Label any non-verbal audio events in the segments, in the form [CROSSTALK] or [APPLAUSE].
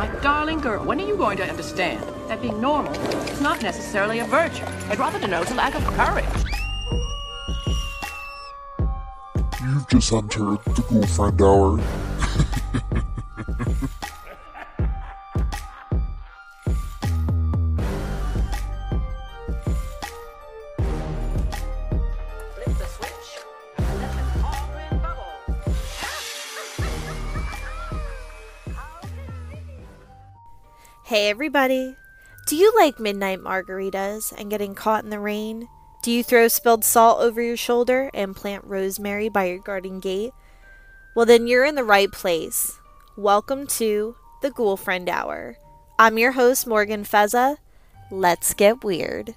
My darling girl, when are you going to understand that being normal is not necessarily a virtue? It rather denotes a lack of courage. You've just entered the girlfriend hour. Hey everybody! Do you like midnight margaritas and getting caught in the rain? Do you throw spilled salt over your shoulder and plant rosemary by your garden gate? Well, then you're in the right place. Welcome to the Ghoul Friend Hour. I'm your host, Morgan Feza. Let's get weird.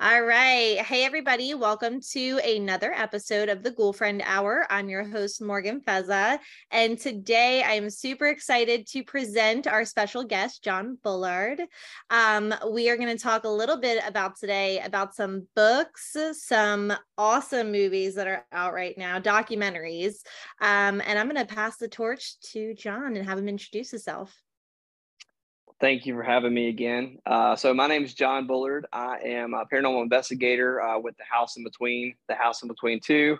All right. Hey, everybody. Welcome to another episode of the Ghoul Friend Hour. I'm your host, Morgan Fezza. And today I'm super excited to present our special guest, John Bullard. Um, we are going to talk a little bit about today about some books, some awesome movies that are out right now, documentaries. Um, and I'm going to pass the torch to John and have him introduce himself. Thank you for having me again. Uh, so my name is John Bullard. I am a paranormal investigator uh, with the House in Between, the House in Between Two.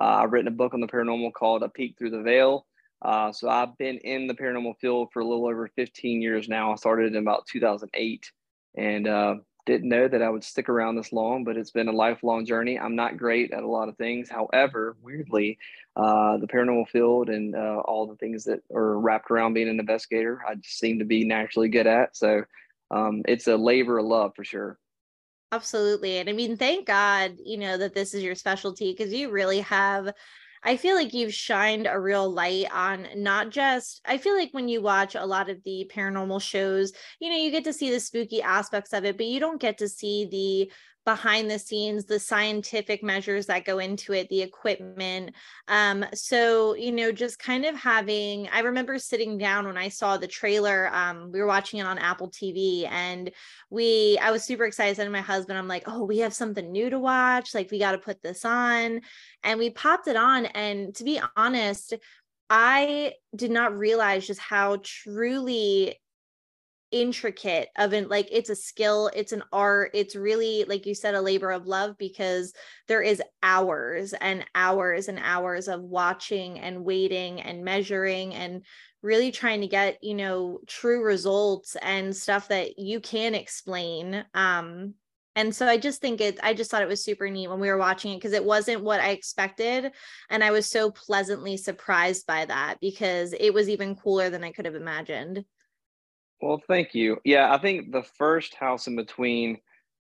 Uh, I've written a book on the paranormal called A Peek Through the Veil. Uh, so I've been in the paranormal field for a little over 15 years now. I started in about 2008 and uh, didn't know that I would stick around this long, but it's been a lifelong journey. I'm not great at a lot of things. However, weirdly, uh, the paranormal field and uh, all the things that are wrapped around being an investigator, I just seem to be naturally good at. So um, it's a labor of love for sure. Absolutely. And I mean, thank God, you know, that this is your specialty because you really have I feel like you've shined a real light on not just, I feel like when you watch a lot of the paranormal shows, you know, you get to see the spooky aspects of it, but you don't get to see the behind the scenes the scientific measures that go into it the equipment. Um so you know just kind of having i remember sitting down when i saw the trailer um we were watching it on apple tv and we i was super excited. And my husband i'm like oh we have something new to watch. Like we got to put this on. And we popped it on and to be honest I did not realize just how truly intricate of it like it's a skill it's an art it's really like you said a labor of love because there is hours and hours and hours of watching and waiting and measuring and really trying to get you know true results and stuff that you can explain um and so i just think it i just thought it was super neat when we were watching it because it wasn't what i expected and i was so pleasantly surprised by that because it was even cooler than i could have imagined Well, thank you. Yeah, I think the first House in Between,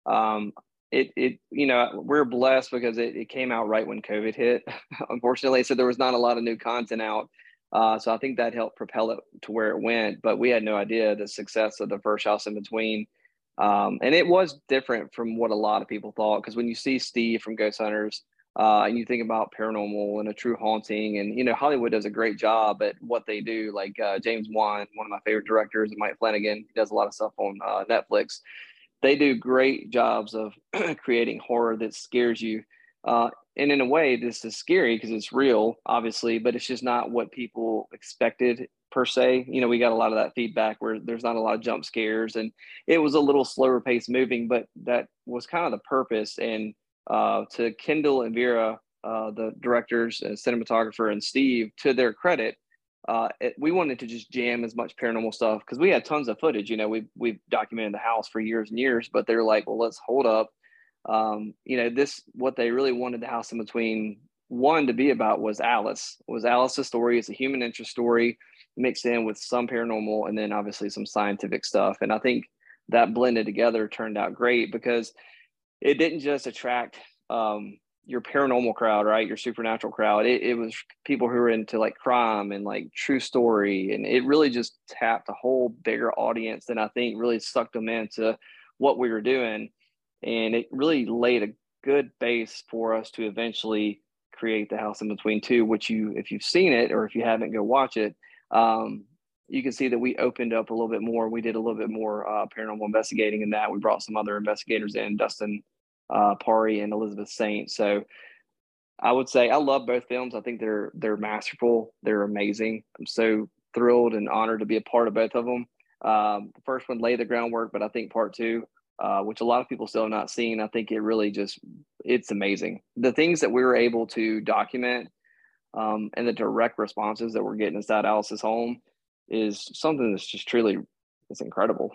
um, it it you know we're blessed because it, it came out right when COVID hit, [LAUGHS] unfortunately. So there was not a lot of new content out. Uh, so I think that helped propel it to where it went. But we had no idea the success of the first House in Between, um, and it was different from what a lot of people thought. Because when you see Steve from Ghost Hunters, uh, and you think about paranormal and a true haunting and you know hollywood does a great job at what they do. Like uh, james wan one of my favorite directors and mike flanagan he does a lot of stuff on uh, netflix. They do great jobs of [CLEARS THROAT] creating horror that scares you. Uh, and in a way this is scary because it's real obviously but it's just not what people expected per se. You know we got a lot of that feedback where there's not a lot of jump scares and it was a little slower pace moving but that was kind of the purpose. And uh, to Kendall and Vera, uh, the directors and cinematographer, and Steve, to their credit, uh, it, we wanted to just jam as much paranormal stuff because we had tons of footage. You know, we've we've documented the house for years and years, but they're like, well, let's hold up. Um, you know, this what they really wanted the house in between one to be about was Alice. Was Alice's story? It's a human interest story mixed in with some paranormal and then obviously some scientific stuff. And I think that blended together turned out great because it didn't just attract um, your paranormal crowd, right? Your supernatural crowd. It, it was people who were into like crime and like true story. And it really just tapped a whole bigger audience than I think really sucked them into what we were doing. And it really laid a good base for us to eventually create the house in between two, which you, if you've seen it or if you haven't, go watch it. Um, you can see that we opened up a little bit more. We did a little bit more uh, paranormal investigating in that. We brought some other investigators in, Dustin uh, Pari and Elizabeth Saint. So I would say I love both films. I think they're they're masterful. They're amazing. I'm so thrilled and honored to be a part of both of them. Um, the first one laid the groundwork, but I think part two, uh, which a lot of people still have not seen, I think it really just it's amazing. The things that we were able to document um, and the direct responses that we're getting inside Alice's home is something that's just truly it's incredible.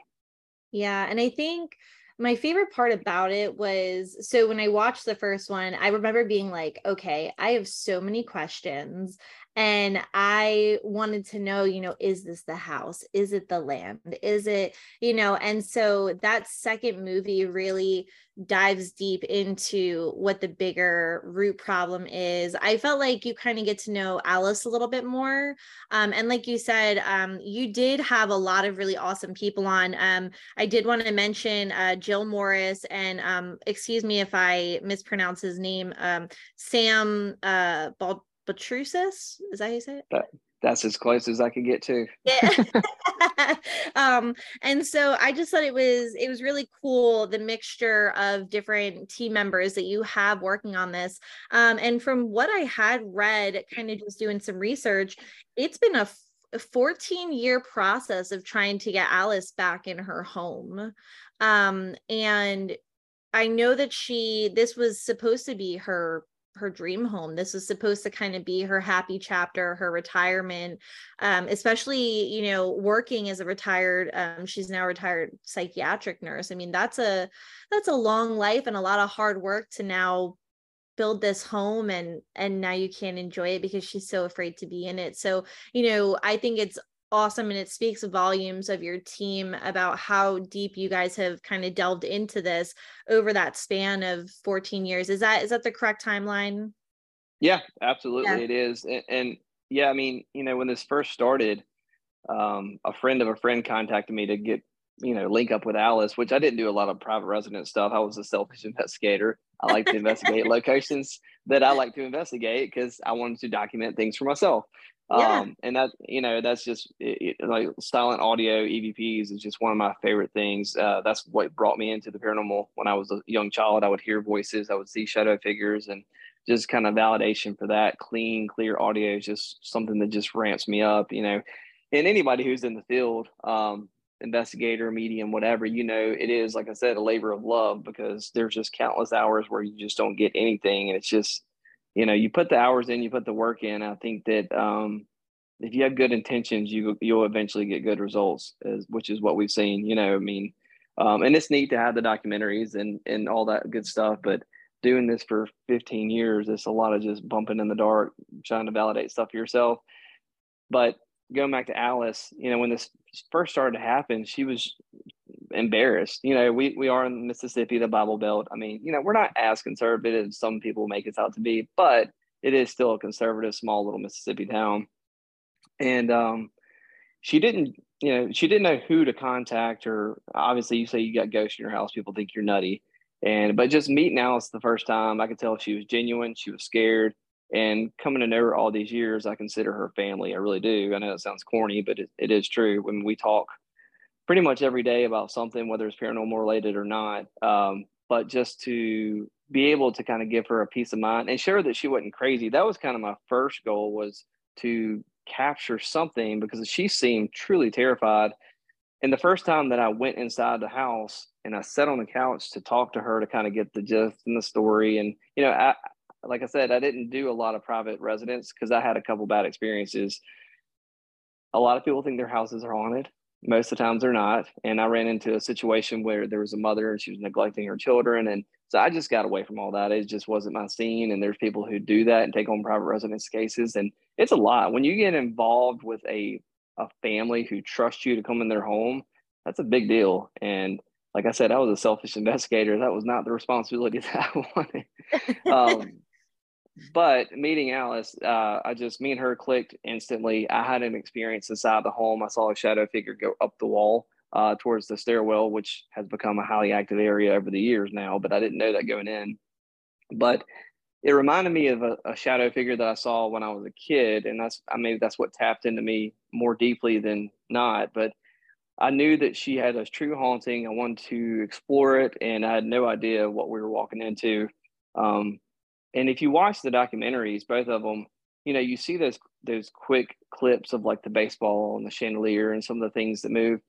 Yeah, and I think my favorite part about it was so when I watched the first one, I remember being like, okay, I have so many questions and i wanted to know you know is this the house? Is it the land? Is it you know and so that second movie really dives deep into what the bigger root problem is. I felt like you kind of get to know alice a little bit more um, and like you said um, you did have a lot of really awesome people on. Um, i did want to mention uh, jill morris and um, excuse me if i mispronounce his name um, sam uh, Bald- Baltrusis. Is that how you say it? That, that's as close as I could get to. Yeah. [LAUGHS] [LAUGHS] um, and so I just thought it was it was really cool the mixture of different team members that you have working on this. Um, and from what I had read, kind of just doing some research, it's been a 14 year process of trying to get Alice back in her home. Um, and I know that she, this was supposed to be her her dream home. This was supposed to kind of be her happy chapter her retirement um, especially you know working as a retired um, she's now retired psychiatric nurse. I mean that's a that's a long life and a lot of hard work to now build this home and and now you can't enjoy it because she's so afraid to be in it. So you know i think it's awesome and it speaks volumes of your team about how deep you guys have kind of delved into this over that span of 14 years. Is that is that the correct timeline? Yeah absolutely yeah. it is and, and, yeah i mean you know when this first started um, a friend of a friend contacted me to get you know link up with alice which i didn't do a lot of private resident stuff i was a selfish [LAUGHS] investigator. I like to investigate locations that i like to investigate because i wanted to document things for myself yeah. Um, and that, you know, that's just it, it, like silent audio EVPs is just one of my favorite things. Uh, that's what brought me into the paranormal when I was a young child. I would hear voices, I would see shadow figures, and just kind of validation for that. Clean, clear audio is just something that just ramps me up, you know. And anybody who's in the field, um, investigator, medium, whatever, you know, it is, like I said, a labor of love because there's just countless hours where you just don't get anything. And it's just, you know, you put the hours in, you put the work in. I think that um, if you have good intentions, you you'll eventually get good results, as, which is what we've seen. You know, I mean, um, and it's neat to have the documentaries and and all that good stuff, but doing this for 15 years, it's a lot of just bumping in the dark, trying to validate stuff for yourself. But going back to Alice, you know, when this first started to happen, she was embarrassed. You know, we we are in Mississippi, the Bible Belt. I mean, you know, we're not as conservative as some people make us out to be, but it is still a conservative, small little Mississippi town. And um, she didn't, you know, she didn't know who to contact. Or obviously, you say you got ghosts in your house, people think you're nutty. And but just meeting Alice the first time, I could tell she was genuine. She was scared. And coming to know her all these years, I consider her family. I really do. I know it sounds corny, but it, it is true. When we talk pretty much every day about something, whether it's paranormal related or not. Um, but just to be able to kind of give her a peace of mind and show her that she wasn't crazy. That was kind of my first goal was to capture something because she seemed truly terrified. And the first time that I went inside the house and I sat on the couch to talk to her to kind of get the gist and the story, and you know, I, like I said, I didn't do a lot of private residence because I had a couple bad experiences. A lot of people think their houses are haunted most of the times they're not. And I ran into a situation where there was a mother and she was neglecting her children. And so I just got away from all that. It just wasn't my scene. And there's people who do that and take on private residence cases. And it's a lot. When you get involved with a, a family who trusts you to come in their home, that's a big deal. And like I said, I was a selfish [LAUGHS] investigator. That was not the responsibility [LAUGHS] that I wanted. [LAUGHS] um, but meeting Alice, uh, I just me and her clicked instantly. I had an experience inside the home. I saw a shadow figure go up the wall uh, towards the stairwell, which has become a highly active area over the years now. But I didn't know that going in. But it reminded me of a, a shadow figure that I saw when I was a kid, and that's I mean that's what tapped into me more deeply than not. But I knew that she had a true haunting. I wanted to explore it, and I had no idea what we were walking into. Um, and if you watch the documentaries, both of them, you know, you see those those quick clips of like the baseball and the chandelier and some of the things that move,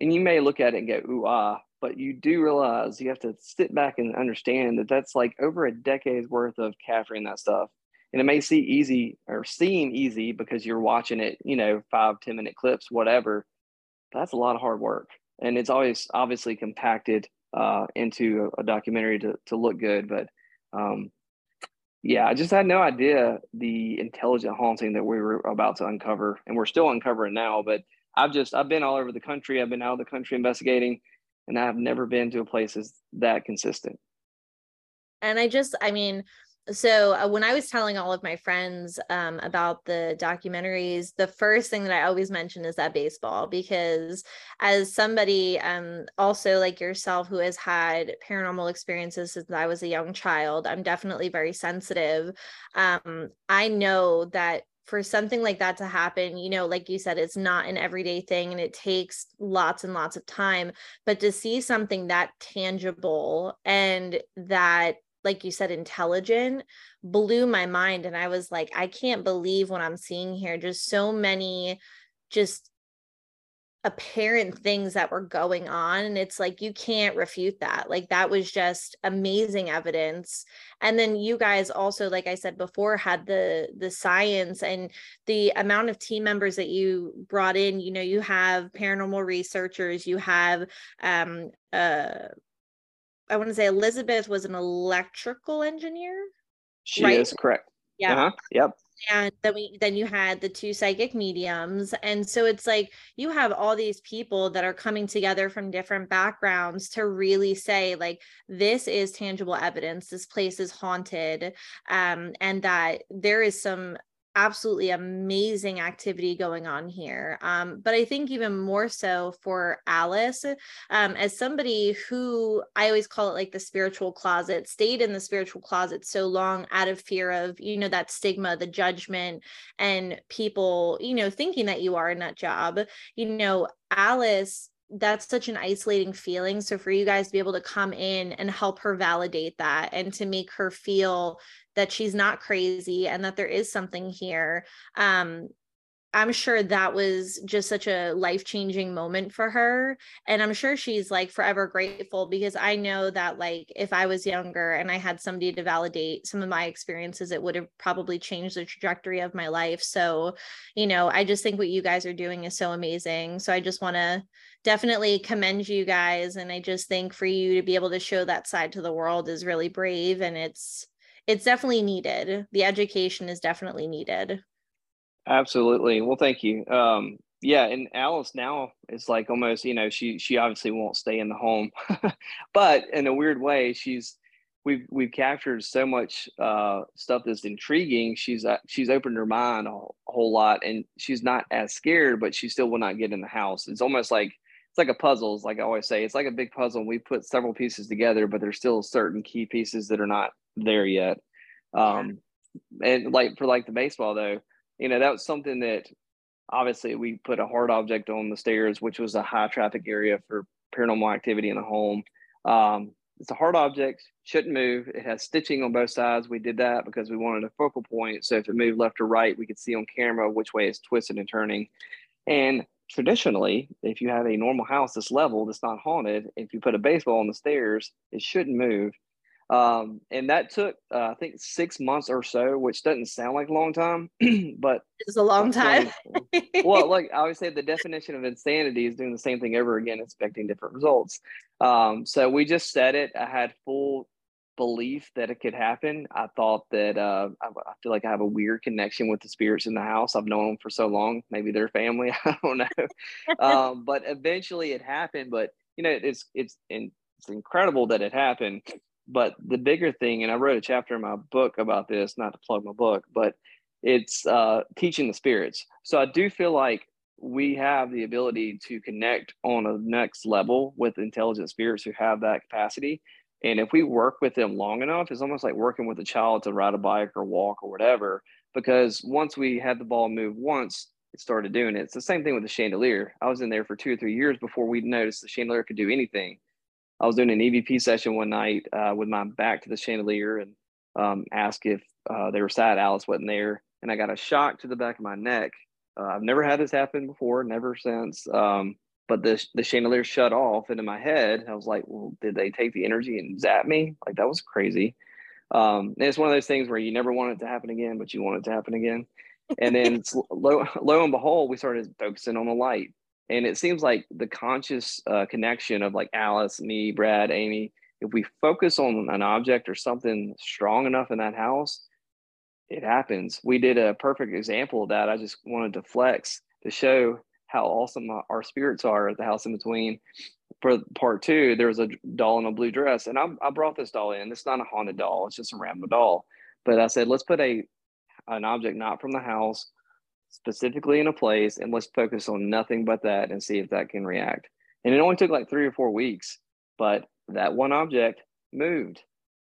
and you may look at it and go, "Ooh ah," but you do realize you have to sit back and understand that that's like over a decade's worth of capturing that stuff. And it may seem easy or seem easy because you're watching it, you know, five ten minute clips, whatever. That's a lot of hard work, and it's always obviously compacted uh, into a, a, documentary to to look good. But um, yeah, I just had no idea the intelligent haunting that we were about to uncover, and we're still uncovering now. But I've just I've been all over the country. I've been out of the country investigating, and I've never been to a place that's that consistent. And I just, I mean, so uh, when I was telling all of my friends um, about the documentaries, the first thing that I always mention is that baseball because as somebody um, also like yourself who has had paranormal experiences since I was a young child, I'm definitely very sensitive. Um, I know that for something like that to happen, you know, like you said, it's not an everyday thing and it takes lots and lots of time. But to see something that tangible and that like you said intelligent blew my mind. And i was like i can't believe what i'm seeing here. Just so many just apparent things that were going on. And it's like you can't refute that. Like that was just amazing evidence. And then you guys also like i said before had the the science and the amount of team members that you brought in. You know you have paranormal researchers you have um uh I want to say Elizabeth was an electrical engineer. She right? is correct. Yeah. Uh-huh. Yep. And then we then you had the two psychic mediums. And so it's like you have all these people that are coming together from different backgrounds to really say, like, this is tangible evidence, this place is haunted. Um, and that there is some absolutely amazing activity going on here. Um, but I think even more so for Alice, um, as somebody who I always call it like the spiritual closet, stayed in the spiritual closet so long out of fear of, you know, that stigma, the judgment, and people, you know, thinking that you are in that job. You know, Alice that's such an isolating feeling. So for you guys to be able to come in and help her validate that and to make her feel that she's not crazy and that there is something here um I'm sure that was just such a life changing moment for her. And I'm sure she's like forever grateful because I know that, like, if I was younger and I had somebody to validate some of my experiences, it would have probably changed the trajectory of my life. So, you know, I just think what you guys are doing is so amazing. So I just want to definitely commend you guys. And I just think for you to be able to show that side to the world is really brave and it's, it's definitely needed. The education is definitely needed. Absolutely. Well, thank you. Um, yeah, and Alice now is like almost, you know, she she obviously won't stay in the home, [LAUGHS] but in a weird way, she's we've we've captured so much uh, stuff that's intriguing. She's uh, she's opened her mind a, a whole lot, and she's not as scared, but she still will not get in the house. It's almost like it's like a puzzle. It's like I always say, it's like a big puzzle. We put several pieces together, but there's still certain key pieces that are not there yet. Um, and like for like the baseball though, you know, that was something that obviously we put a hard object on the stairs, which was a high traffic area for paranormal activity in the home. Um, it's a hard object, shouldn't move. It has stitching on both sides. We did that because we wanted a focal point. So if it moved left or right, we could see on camera which way it's twisted and turning. And traditionally, if you have a normal house that's level that's not haunted, if you put a baseball on the stairs, it shouldn't move. Um, and that took, uh, I think, six months or so, which doesn't sound like a long time, [CLEARS THROAT] but it's a long time. well, like [LAUGHS] I always say, the definition of insanity is doing the same thing over again, expecting different results. Um, so we just said it. I had full belief that it could happen. I thought that uh, I, I, feel like I have a weird connection with the spirits in the house. I've known them for so long. Maybe they're family. [LAUGHS] I don't know. [LAUGHS] um, but eventually, it happened. But you know, it's it's it's incredible that it happened but the bigger thing, and I wrote a chapter in my book about this, not to plug my book, but it's uh, teaching the spirits. So I do feel like we have the ability to connect on a next level with intelligent spirits who have that capacity. And if we work with them long enough, it's almost like working with a child to ride a bike or walk or whatever. Because once we had the ball move once, it started doing it. It's the same thing with the chandelier. I was in there for two or three years before we noticed the chandelier could do anything. I was doing an EVP session one night uh, with my back to the chandelier, and um, ask if uh, they were sad Alice wasn't there, and I got a shock to the back of my neck. Uh, I've never had this happen before, never since. Um, but the the chandelier shut off, and in my head, I was like, "Well, did they take the energy and zap me? Like that was crazy." Um, and it's one of those things where you never want it to happen again, but you want it to happen again. And then [LAUGHS] lo, lo and behold, we started focusing on the light, and it seems like the conscious uh, connection of like Alice, me, Brad, Amy. If we focus on an object or something strong enough in that house, it happens. We did a perfect example of that. I just wanted to flex to show how awesome our spirits are at the house in between. For part two, there was a doll in a blue dress, and I, I brought this doll in. It's not a haunted doll; it's just a random doll. But I said, let's put a an object not from the house specifically in a place, and let's focus on nothing but that and see if that can react. And it only took like three or four weeks, but that one object moved,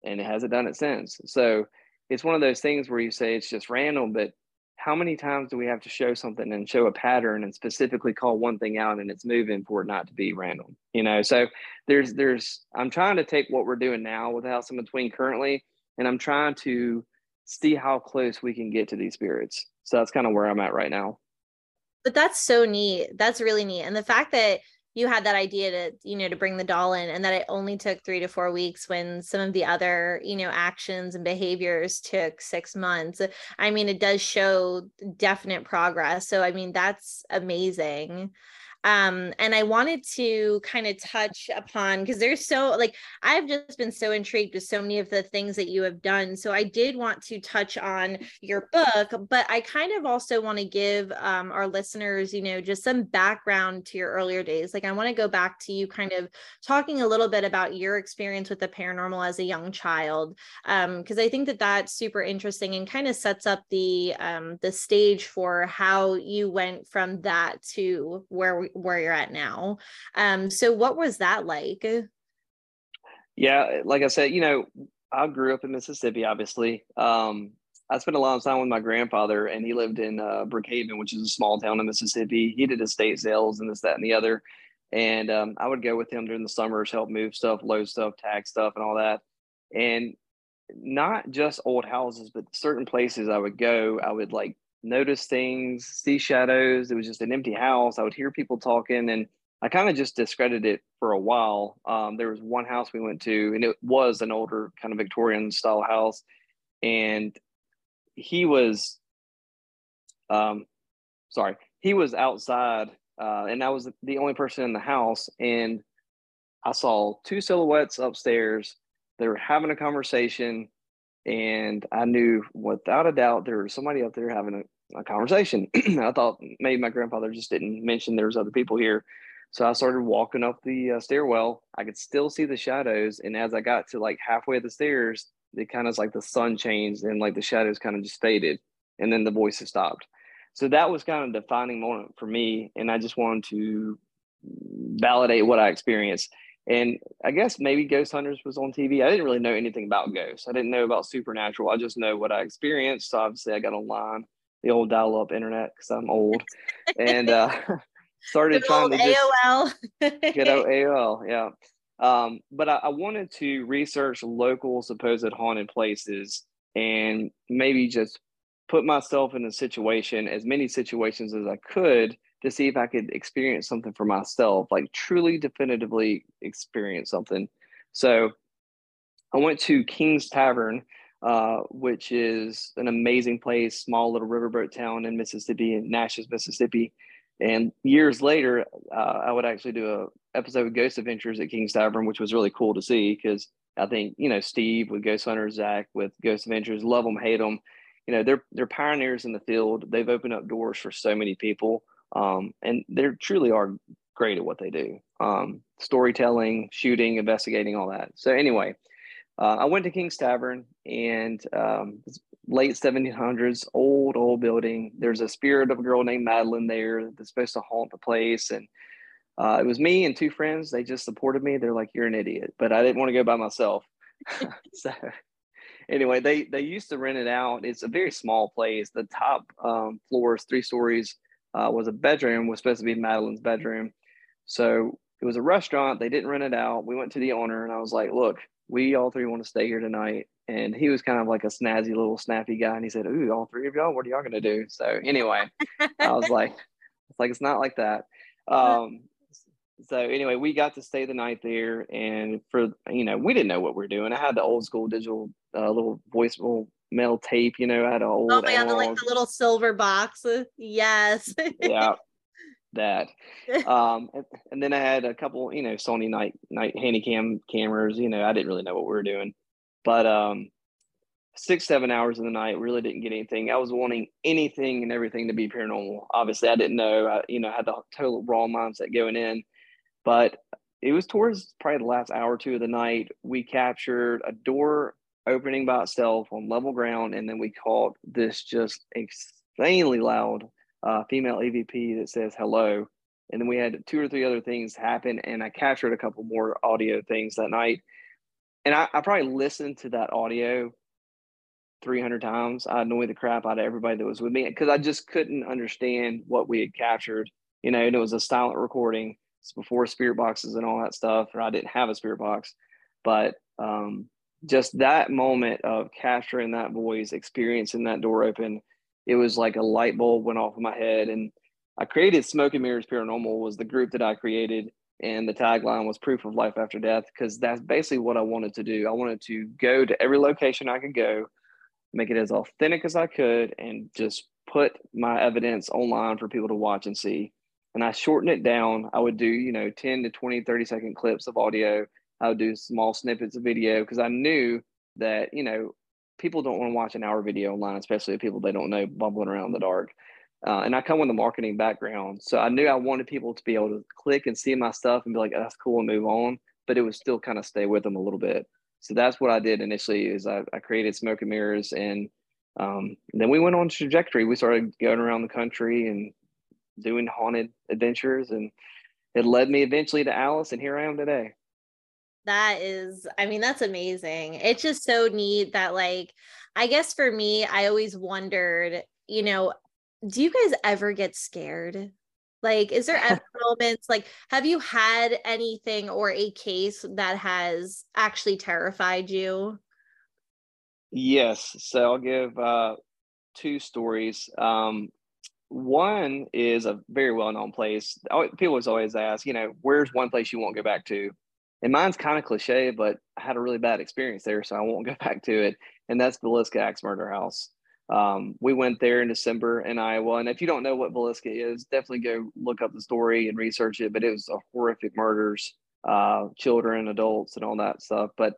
and it hasn't done it since. So it's one of those things where you say it's just random, but how many times do we have to show something and show a pattern and specifically call one thing out and it's moving for it not to be random you know? So there's there's i'm trying to take what we're doing now with house in between currently and i'm trying to see how close we can get to these spirits. So that's kind of where i'm at right now. But that's so neat. That's really neat. And the fact that you had that idea to you know to bring the doll in and that it only took three to four weeks when some of the other you know actions and behaviors took six months. I mean it does show definite progress. So i mean that's amazing um, and I wanted to kind of touch upon because there's so like I've just been so intrigued with so many of the things that you have done. So I did want to touch on your book, but I kind of also want to give um, our listeners, you know, just some background to your earlier days. Like I want to go back to you kind of talking a little bit about your experience with the paranormal as a young child, because um, I think that that's super interesting and kind of sets up the um, the stage for how you went from that to where we where you're at now. Um, so what was that like? Yeah, like I said, you know, I grew up in Mississippi, obviously. Um, I spent a lot of time with my grandfather, and he lived in uh, Brookhaven, which is a small town in Mississippi. He did estate sales and this, that, and the other. And um, I would go with him during the summers, help move stuff, load stuff, tag stuff, and all that. And not just old houses, but certain places I would go, I would like notice things, see shadows. It was just an empty house. I would hear people talking, and I kind of just discredited it for a while. Um, there was one house we went to, and it was an older kind of Victorian style house, and he was, um, sorry, he was outside, uh, and I was the only person in the house, and I saw two silhouettes upstairs. They were having a conversation and I knew without a doubt there was somebody up there having a conversation. [CLEARS THROAT] I thought maybe my grandfather just didn't mention there was other people here. So I started walking up the uh, stairwell. I could still see the shadows, and as I got to like halfway of the stairs, it kind of like the sun changed and like the shadows kind of just faded, and then the voices stopped. So that was kind of a defining moment for me, and I just wanted to validate what I experienced. And I guess maybe Ghost Hunters was on TV. I didn't really know anything about ghosts. I didn't know about supernatural. I just know what I experienced. So obviously, I got online the old dial-up internet because I'm old, [LAUGHS] and uh, [LAUGHS] started Good trying to AOL. get out AOL. Yeah, um, but I, I wanted to research local supposed haunted places and maybe just put myself in a situation, as many situations as I could, to see if I could experience something for myself, like truly definitively experience something. So I went to King's Tavern uh, which is an amazing place, small little riverboat town in Mississippi, in Natchez, Mississippi. And years later, uh, I would actually do a episode of Ghost Adventures at King's Tavern, which was really cool to see because I think you know Steve with Ghost Hunters, Zach with Ghost Adventures, love them, hate them. You know they're they're pioneers in the field. They've opened up doors for so many people, um, and they truly are great at what they do. Um, storytelling, shooting, investigating, all that. So anyway, uh, I went to King's Tavern and um, late 1700s, old, old building. There's a spirit of a girl named Madeline there that's supposed to haunt the place. And uh, it was me and two friends. They just supported me. They're like, you're an idiot. But I didn't want to go by myself. [LAUGHS] [LAUGHS] so anyway, they, they used to rent it out. It's a very small place. The top um, floors, three stories, uh, was a bedroom, was supposed to be Madeline's bedroom. So it was a restaurant. They didn't rent it out. We went to the owner and I was like, look, we all three want to stay here tonight. and he was kind of like a snazzy little snappy guy, and he said, "Ooh, all three of y'all, what are y'all gonna do?" So anyway, I was like, [LAUGHS] "It's like it's not like that." Um, so anyway, we got to stay the night there, and for you know, we didn't know what we are doing. I had the old school digital uh, little voicemail mail tape, you know, I had an old. Oh my god, like the little silver box. Yes. yeah, that. [LAUGHS] Um, and, and, then I had a couple, you know, Sony night night handy cam cameras. You know, I didn't really know what we were doing, but um, six seven hours of the night really didn't get anything. I was wanting anything and everything to be paranormal. Obviously, I didn't know. I, you know, I had the total raw mindset going in but it was towards probably the last hour or two of the night. We captured a door opening by itself on level ground, and then we caught this just insanely loud uh, female EVP that says hello. And then we had two or three other things happen, and I captured a couple more audio things that night. And I, I probably listened to that audio 300 times. I annoyed the crap out of everybody that was with me because I just couldn't understand what we had captured. You know, and it was a silent recording It's before spirit boxes and all that stuff, or I didn't have a spirit box. But um, just that moment of capturing that voice, experiencing that door open, it was like a light bulb went off in my head. And I created Smoke and Mirrors Paranormal was the group that I created. And the tagline was proof of life after death, because that's basically what I wanted to do. I wanted to go to every location I could go, make it as authentic as I could, and just put my evidence online for people to watch and see and I shortened it down. I would do, you know, 10 to 20, 30 second clips of audio. I would do small snippets of video because I knew that, you know, people don't want to watch an hour video online, especially people they don't know bumbling around in the dark. Uh, and I come with a marketing background. So I knew I wanted people to be able to click and see my stuff and be like, oh, that's cool and move on. But it would still kind of stay with them a little bit. So that's what I did initially is I, I created Smoke and Mirrors and um, then we went on trajectory. We started going around the country and doing haunted adventures and it led me eventually to Alice and here I am today. That is, I mean, that's amazing. It's just so neat that, like, I guess for me, I always wondered, you know, do you guys ever get scared? Like, is there ever [LAUGHS] moments like, have you had anything or a case that has actually terrified you? Yes. So I'll give uh, two stories. Um, one is a very well known place. People always always ask, you know, where's one place you won't go back to? And mine's kind of cliche, but I had a really bad experience there, so I won't go [LAUGHS] back to it. And that's Villisca Axe Murder House. Um, we went there in December in Iowa. And if you don't know what Villisca is, definitely go look up the story and research it. But it was a horrific murders, uh, children, adults, and all that stuff. But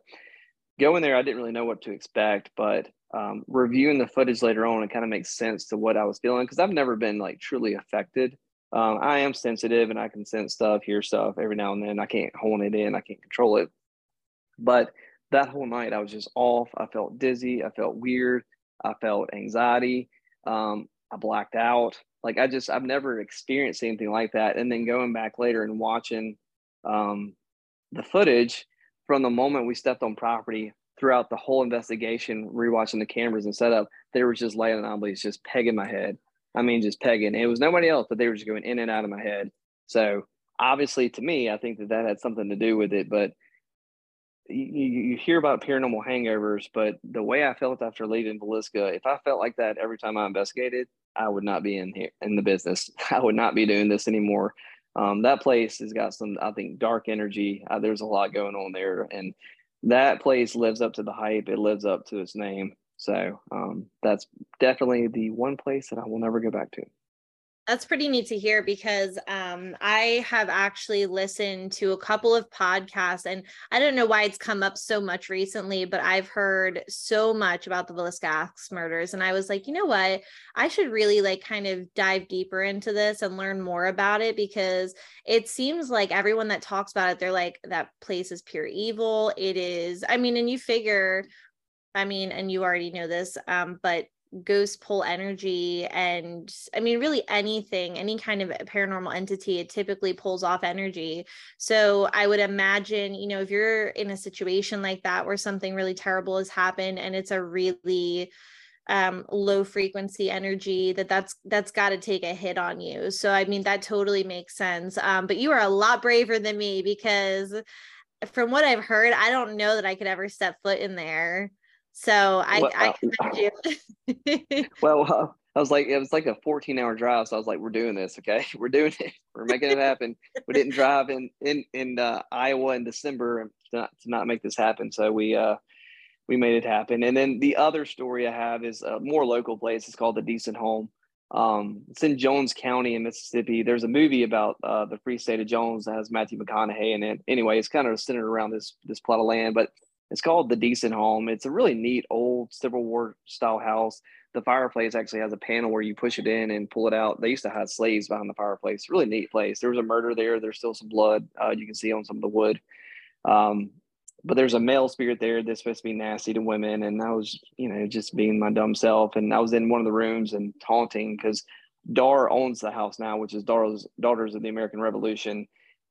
going there, I didn't really know what to expect. But um, reviewing the footage later on, it kind of makes sense to what I was feeling because I've never been like truly affected. Um, I am sensitive and I can sense stuff, hear stuff every now and then. I can't hold it in, I can't control it. But that whole night, I was just off. I felt dizzy. I felt weird. I felt anxiety. Um, I blacked out. Like I just, I've never experienced anything like that. And then going back later and watching um, the footage from the moment we stepped on property throughout the whole investigation, rewatching the cameras and setup, there was just light anomalies just pegging my head. I mean, just pegging. It was nobody else, but they were just going in and out of my head. So obviously, to me, I think that that had something to do with it. But you, you hear about paranormal hangovers, but the way I felt after leaving Villisca, if I felt like that every time I investigated, I would not be in here in the business. [LAUGHS] I would not be doing this anymore. Um, that place has got some, I think, dark energy. Uh, there's a lot going on there, and that place lives up to the hype. It lives up to its name. So um, that's definitely the one place that I will never go back to. That's pretty neat to hear because um, I have actually listened to a couple of podcasts, and I don't know why it's come up so much recently, but I've heard so much about the Axe murders, and I was like, you know what, I should really like kind of dive deeper into this and learn more about it because it seems like everyone that talks about it, they're like that place is pure evil. It is, I mean, and you figure I mean, and you already know this, um, but ghost pull energy and i mean really anything any kind of paranormal entity it typically pulls off energy. So i would imagine you know if you're in a situation like that where something really terrible has happened and it's a really um, low frequency energy that that's that's got to take a hit on you. So i mean that totally makes sense. Um, but you are a lot braver than me because from what i've heard i don't know that i could ever step foot in there So I, Well, I uh, commend you. [LAUGHS] [LAUGHS] Well, uh, I was like, it was like a 14 hour drive. So I was like, we're doing this. Okay. [LAUGHS] We're doing it. We're making it happen. we didn't drive in, in, in uh, Iowa in December to not, to not make this happen. So we, uh, we made it happen. And then the other story I have is a more local place. It's called the Deason Home. Um, it's in Jones County in Mississippi. There's a movie about uh, the free state of Jones that has Matthew McConaughey in it. Anyway, it's kind of centered around this this plot of land, but it's called the Deason Home. It's a really neat old Civil War style house. The fireplace actually has a panel where you push it in and pull it out. They used to have slaves behind the fireplace. Really neat place. There was a murder there. There's still some blood uh, you can see on some of the wood. Um, but there's a male spirit there that's supposed to be nasty to women. And I was, you know, just being my dumb self. And I was in one of the rooms and taunting because DAR owns the house now, which is DAR's Daughters of the American Revolution.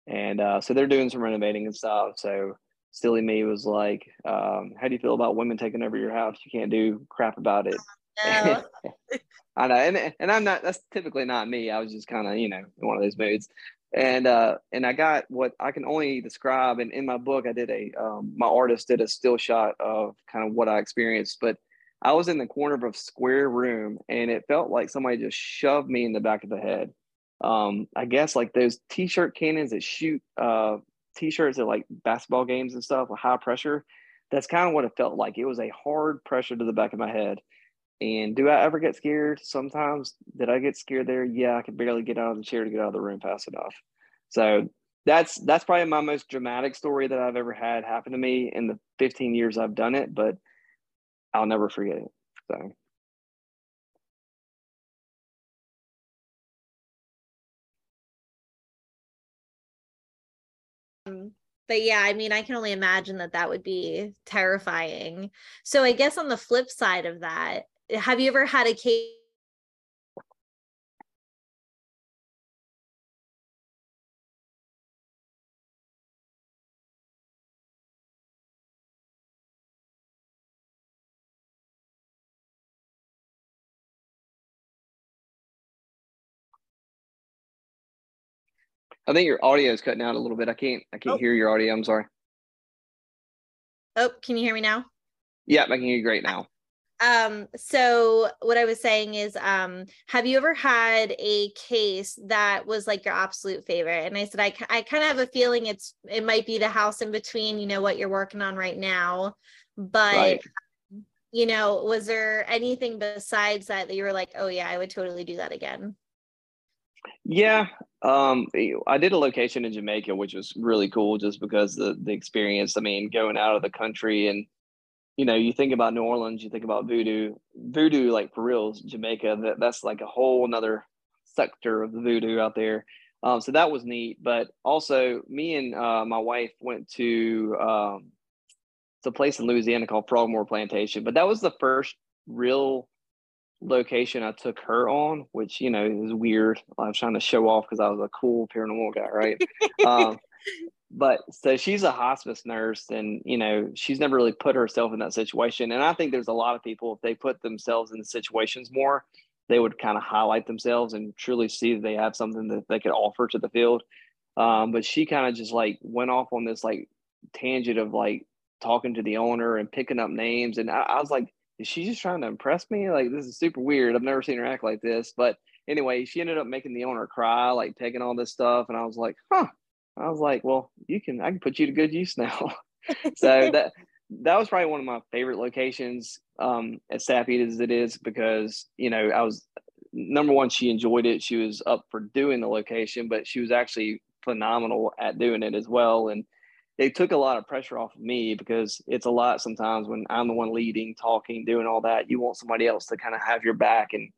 And uh, so they're doing some renovating and stuff. So silly me was like, um, how do you feel about women taking over your house? You can't do crap about it. No. [LAUGHS] I know, and and I'm not. That's typically not me. I was just kind of, you know, in one of those moods and uh and i got what i can only describe and in my book i did a um, my artist did a still shot of kind of what i experienced but i was in the corner of a square room and it felt like somebody just shoved me in the back of the head um i guess like those t-shirt cannons that shoot uh t-shirts at like basketball games and stuff with high pressure that's kind of what it felt like it was a hard pressure to the back of my head and do I ever get scared? Sometimes. Did I get scared there? Yeah, I could barely get out of the chair to get out of the room fast enough. So that's that's probably my most dramatic story that I've ever had happen to me in the 15 years I've done it, but I'll never forget it. So but yeah, I mean, I can only imagine that that would be terrifying. So I guess on the flip side of that, have you ever had a case? I think your audio is cutting out a little bit. I can't I can't Oh. hear your audio. I'm sorry. Oh, can you hear me now? Yeah, I can hear you great now. Um, so what I was saying is, um, have you ever had a case that was like your absolute favorite? And I said, I, I kind of have a feeling it's, it might be the house in between, you know, what you're working on right now. But, Right. you know, was there anything besides that that you were like, oh yeah, I would totally do that again? Yeah, um, I did a location in Jamaica, which was really cool, just because the the experience. I mean, going out of the country and you know, you think about New Orleans, you think about voodoo, voodoo, like for real, Jamaica. That that's like a whole another sector of the voodoo out there. Um, so that was neat. But also, me and uh, my wife went to um, it's a place in Louisiana called Frogmore Plantation. But that was the first real location I took her on, which you know is weird. I was trying to show off because I was a cool paranormal guy, right? um, [LAUGHS] but so she's a hospice nurse, and you know she's never really put herself in that situation. And I think there's a lot of people if they put themselves in situations more, they would kind of highlight themselves and truly see that they have something that they could offer to the field. Um, but she kind of just like went off on this like tangent of like talking to the owner and picking up names, and I, I was like is she just trying to impress me? Like this is super weird. I've never seen her act like this. But anyway, she ended up making the owner cry, like taking all this stuff. And I was like, huh. I was like, well, you can I can put you to good use now. [LAUGHS] so [LAUGHS] that that was probably one of my favorite locations, um, as sappy as it is, because you know, I was number one, she enjoyed it. She was up for doing the location, but she was actually phenomenal at doing it as well. And it took a lot of pressure off of me because it's a lot sometimes when I'm the one leading, talking, doing all that. You want somebody else to kind of have your back and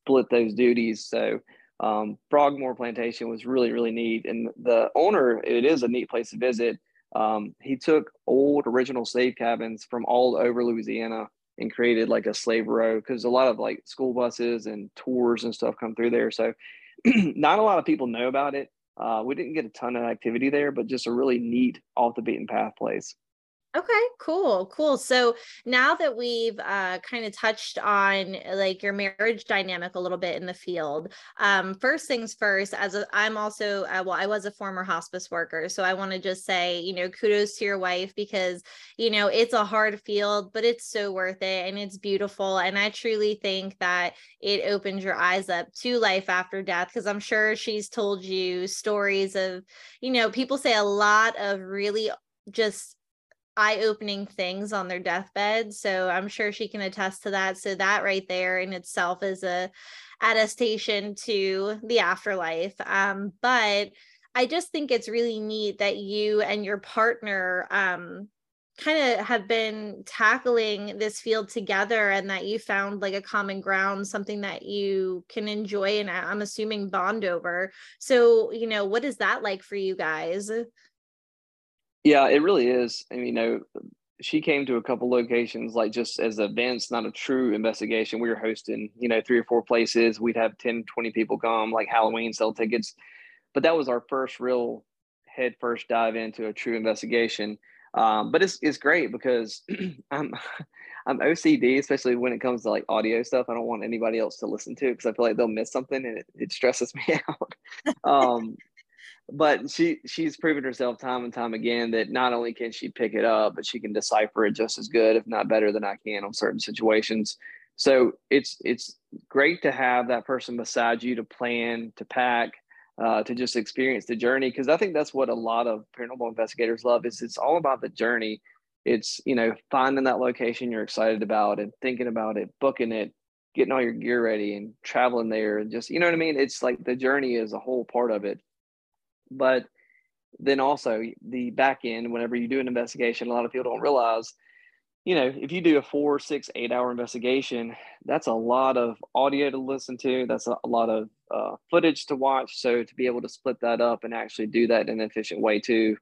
split those duties. So um, Frogmore Plantation was really, really neat. And the owner, it is a neat place to visit. Um, he took old original slave cabins from all over Louisiana and created like a slave row because a lot of like school buses and tours and stuff come through there. So [CLEARS THROAT] not a lot of people know about it. Uh, we didn't get a ton of activity there, but just a really neat off the beaten path place. Okay, cool, cool. So now that we've uh, kind of touched on like your marriage dynamic a little bit in the field, um, first things first. As I'm also uh, well, I was a former hospice worker, so I want to just say, you know, kudos to your wife because you know it's a hard field, but it's so worth it and it's beautiful. And I truly think that it opens your eyes up to life after death because I'm sure she's told you stories of, you know, people say a lot of really just eye-opening things on their deathbed so i'm sure she can attest to that. So that right there in itself is a attestation to the afterlife. Um, but i just think it's really neat that you and your partner um, kind of have been tackling this field together and that you found like a common ground something that you can enjoy and i'm assuming bond over. So you know what is that like for you guys yeah, it really is. I mean, you know, she came to a couple locations like just as events, not a true investigation. We were hosting, you know, three or four places. We'd have 10, 20 people come, like Halloween, sell tickets. But that was our first real head first dive into a true investigation. Um, but it's it's great because [CLEARS THROAT] I'm [LAUGHS] I'm OCD, especially when it comes to like audio stuff. I don't want anybody else to listen to it because I feel like they'll miss something and it, it stresses [LAUGHS] me out. um, but she she's proven herself time and time again that not only can she pick it up, but she can decipher it just as good, if not better than I can on certain situations. So it's it's great to have that person beside you to plan, to pack, uh, to just experience the journey. Because I think that's what a lot of paranormal investigators love is it's all about the journey. It's you know finding that location you're excited about and thinking about it, booking it, getting all your gear ready, and traveling there, and just you know what I mean. It's like the journey is a whole part of it but then also the back end, whenever you do an investigation, a lot of people don't realize, you know, if you do a four, six, eight hour investigation, that's a lot of audio to listen to. That's a, lot of uh, footage to watch. So to be able to split that up and actually do that in an efficient way too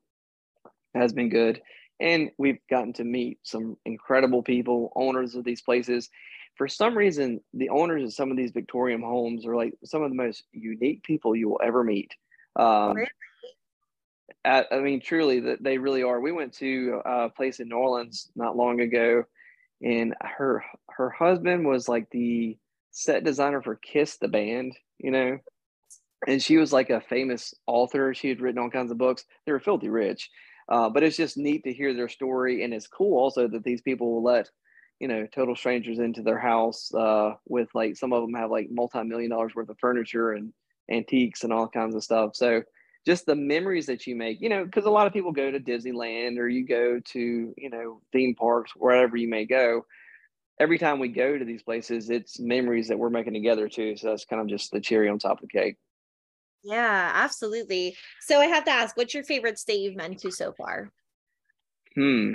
has been good. And we've gotten to meet some incredible people, owners of these places. For some reason, the owners of some of these Victorian homes are like some of the most unique people you will ever meet. Um, really? at, I mean, truly, that they really are. We went to a place in New Orleans not long ago, and her her husband was like the set designer for Kiss the band, you know, and she was like a famous author. She had written all kinds of books. They were filthy rich, uh, but it's just neat to hear their story, and it's cool also that these people will let you know total strangers into their house uh, with like some of them have like multi-million dollars worth of furniture and antiques and all kinds of stuff. So just the memories that you make, you know, because a lot of people go to Disneyland or you go to, you know, theme parks, wherever you may go. Every time we go to these places, it's memories that we're making together too. So that's kind of just the cherry on top of the cake. Yeah, absolutely. So I have to ask, what's your favorite state you've been to so far? Hmm.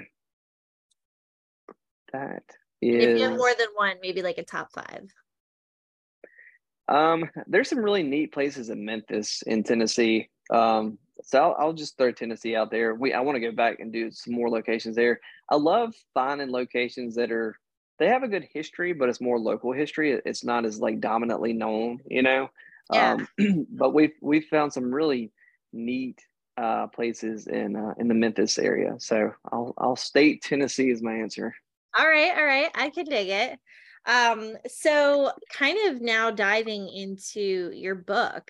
That is. If you have more than one, maybe like a top five. Um, there's some really neat places in Memphis in Tennessee. Um, so I'll, I'll, just throw Tennessee out there. We I want to go back and do some more locations there. I love finding locations that are they have a good history, but it's more local history. It's not as like dominantly known, you know. Yeah. Um, [CLEARS THROAT] but we've we've found some really neat uh, places in uh, in the Memphis area. So I'll I'll state Tennessee is my answer. All right, all right, I can dig it. Um, so kind of now diving into your book.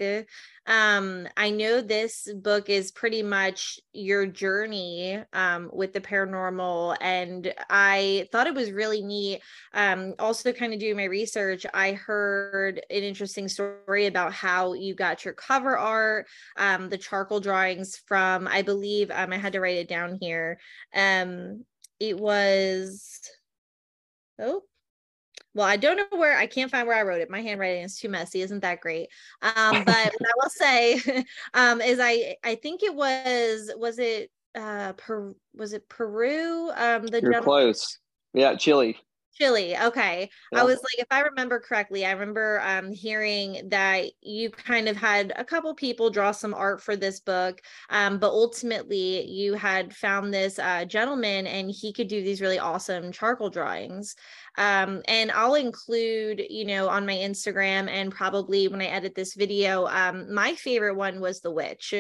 Um, I know this book is pretty much your journey um, with the paranormal, and I thought it was really neat. Um, also, kind of doing my research, I heard an interesting story about how you got your cover art, um, the charcoal drawings from, I believe, um, I had to write it down here. Um, it was, oh, well, I don't know where I can't find where I wrote it. My handwriting is too messy. Isn't that great? Um, but what I will say [LAUGHS] um, is I I think it was was it uh per was it Peru? Um the You're close. Yeah, Chile. Chile. Okay. Yeah. I was like, if I remember correctly, I remember um, hearing that you kind of had a couple people draw some art for this book, um, but ultimately you had found this uh, gentleman and he could do these really awesome charcoal drawings. Um, and I'll include, you know, on my Instagram and probably when I edit this video, um, my favorite one was the witch.